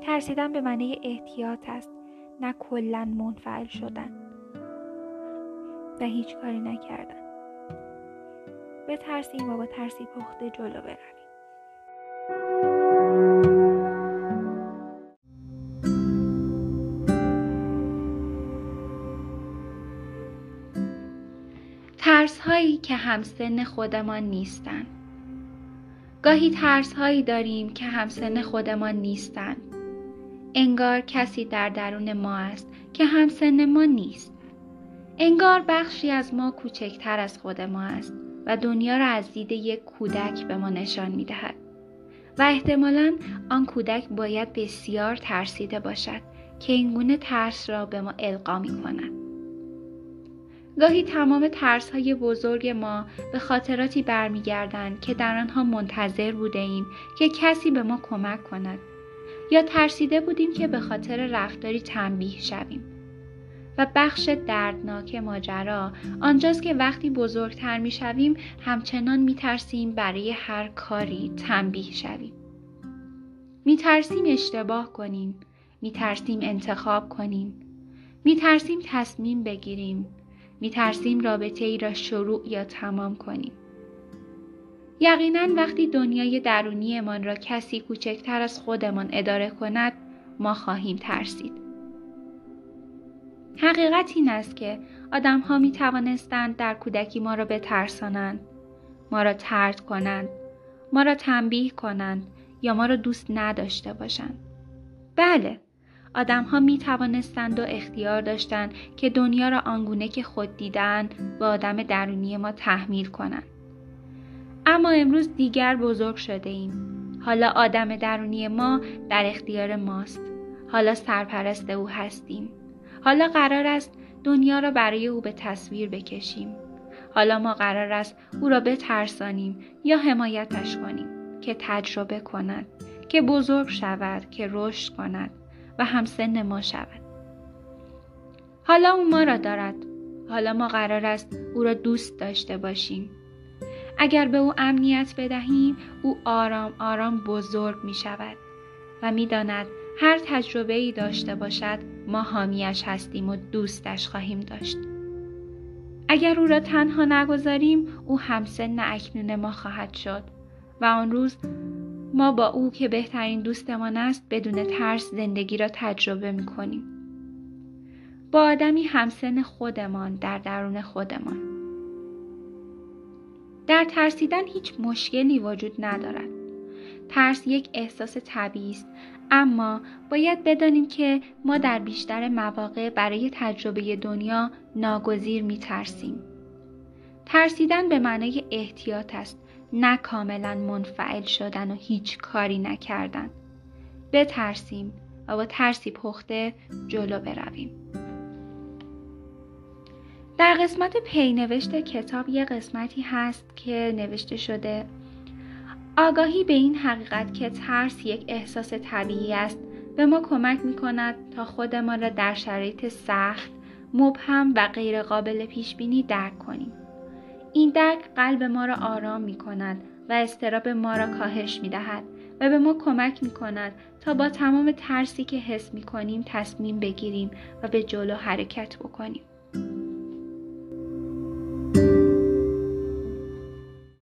ترسیدن به معنی احتیاط است نه کلا منفعل شدن. و هیچ کاری نکردن. بترسیم و با ترسی پخته جلو برویم ترس هایی که همسن خودمان نیستند گاهی ترس هایی داریم که همسن خودمان نیستند انگار کسی در درون ما است که همسن ما نیست انگار بخشی از ما کوچکتر از خود ما است و دنیا را از دید یک کودک به ما نشان می دهد. و احتمالا آن کودک باید بسیار ترسیده باشد که اینگونه ترس را به ما القا می کند. گاهی تمام ترس های بزرگ ما به خاطراتی برمیگردند که در آنها منتظر بوده ایم که کسی به ما کمک کند. یا ترسیده بودیم که به خاطر رفتاری تنبیه شویم. و بخش دردناک ماجرا آنجاست که وقتی بزرگتر می شویم همچنان می ترسیم برای هر کاری تنبیه شویم. می ترسیم اشتباه کنیم می ترسیم انتخاب کنیم می ترسیم تصمیم بگیریم. می ترسیم رابطه ای را شروع یا تمام کنیم. یقینا وقتی دنیای درونیمان را کسی کوچکتر از خودمان اداره کند ما خواهیم ترسید. حقیقت این است که آدم ها می توانستند در کودکی ما را بترسانند، ما را ترد کنند، ما را تنبیه کنند یا ما را دوست نداشته باشند. بله، آدم ها می توانستند و اختیار داشتند که دنیا را آنگونه که خود دیدن به آدم درونی ما تحمیل کنند. اما امروز دیگر بزرگ شده ایم. حالا آدم درونی ما در اختیار ماست. حالا سرپرست او هستیم. حالا قرار است دنیا را برای او به تصویر بکشیم. حالا ما قرار است او را بترسانیم یا حمایتش کنیم که تجربه کند که بزرگ شود که رشد کند و همسن ما شود. حالا او ما را دارد. حالا ما قرار است او را دوست داشته باشیم. اگر به او امنیت بدهیم او آرام آرام بزرگ می شود و می داند هر تجربه ای داشته باشد ما حامیش هستیم و دوستش خواهیم داشت. اگر او را تنها نگذاریم او همسن اکنون ما خواهد شد و آن روز ما با او که بهترین دوستمان است بدون ترس زندگی را تجربه می کنیم. با آدمی همسن خودمان در درون خودمان. در ترسیدن هیچ مشکلی وجود ندارد. ترس یک احساس طبیعی است اما باید بدانیم که ما در بیشتر مواقع برای تجربه دنیا ناگزیر می ترسیم. ترسیدن به معنای احتیاط است نه کاملا منفعل شدن و هیچ کاری نکردن بترسیم و با ترسی پخته جلو برویم در قسمت پینوشت کتاب یه قسمتی هست که نوشته شده آگاهی به این حقیقت که ترس یک احساس طبیعی است به ما کمک می کند تا خودمان را در شرایط سخت، مبهم و غیرقابل پیش بینی درک کنیم. این درک قلب ما را آرام می کند و استراب ما را کاهش می دهد و به ما کمک می کند تا با تمام ترسی که حس می کنیم تصمیم بگیریم و به جلو حرکت بکنیم.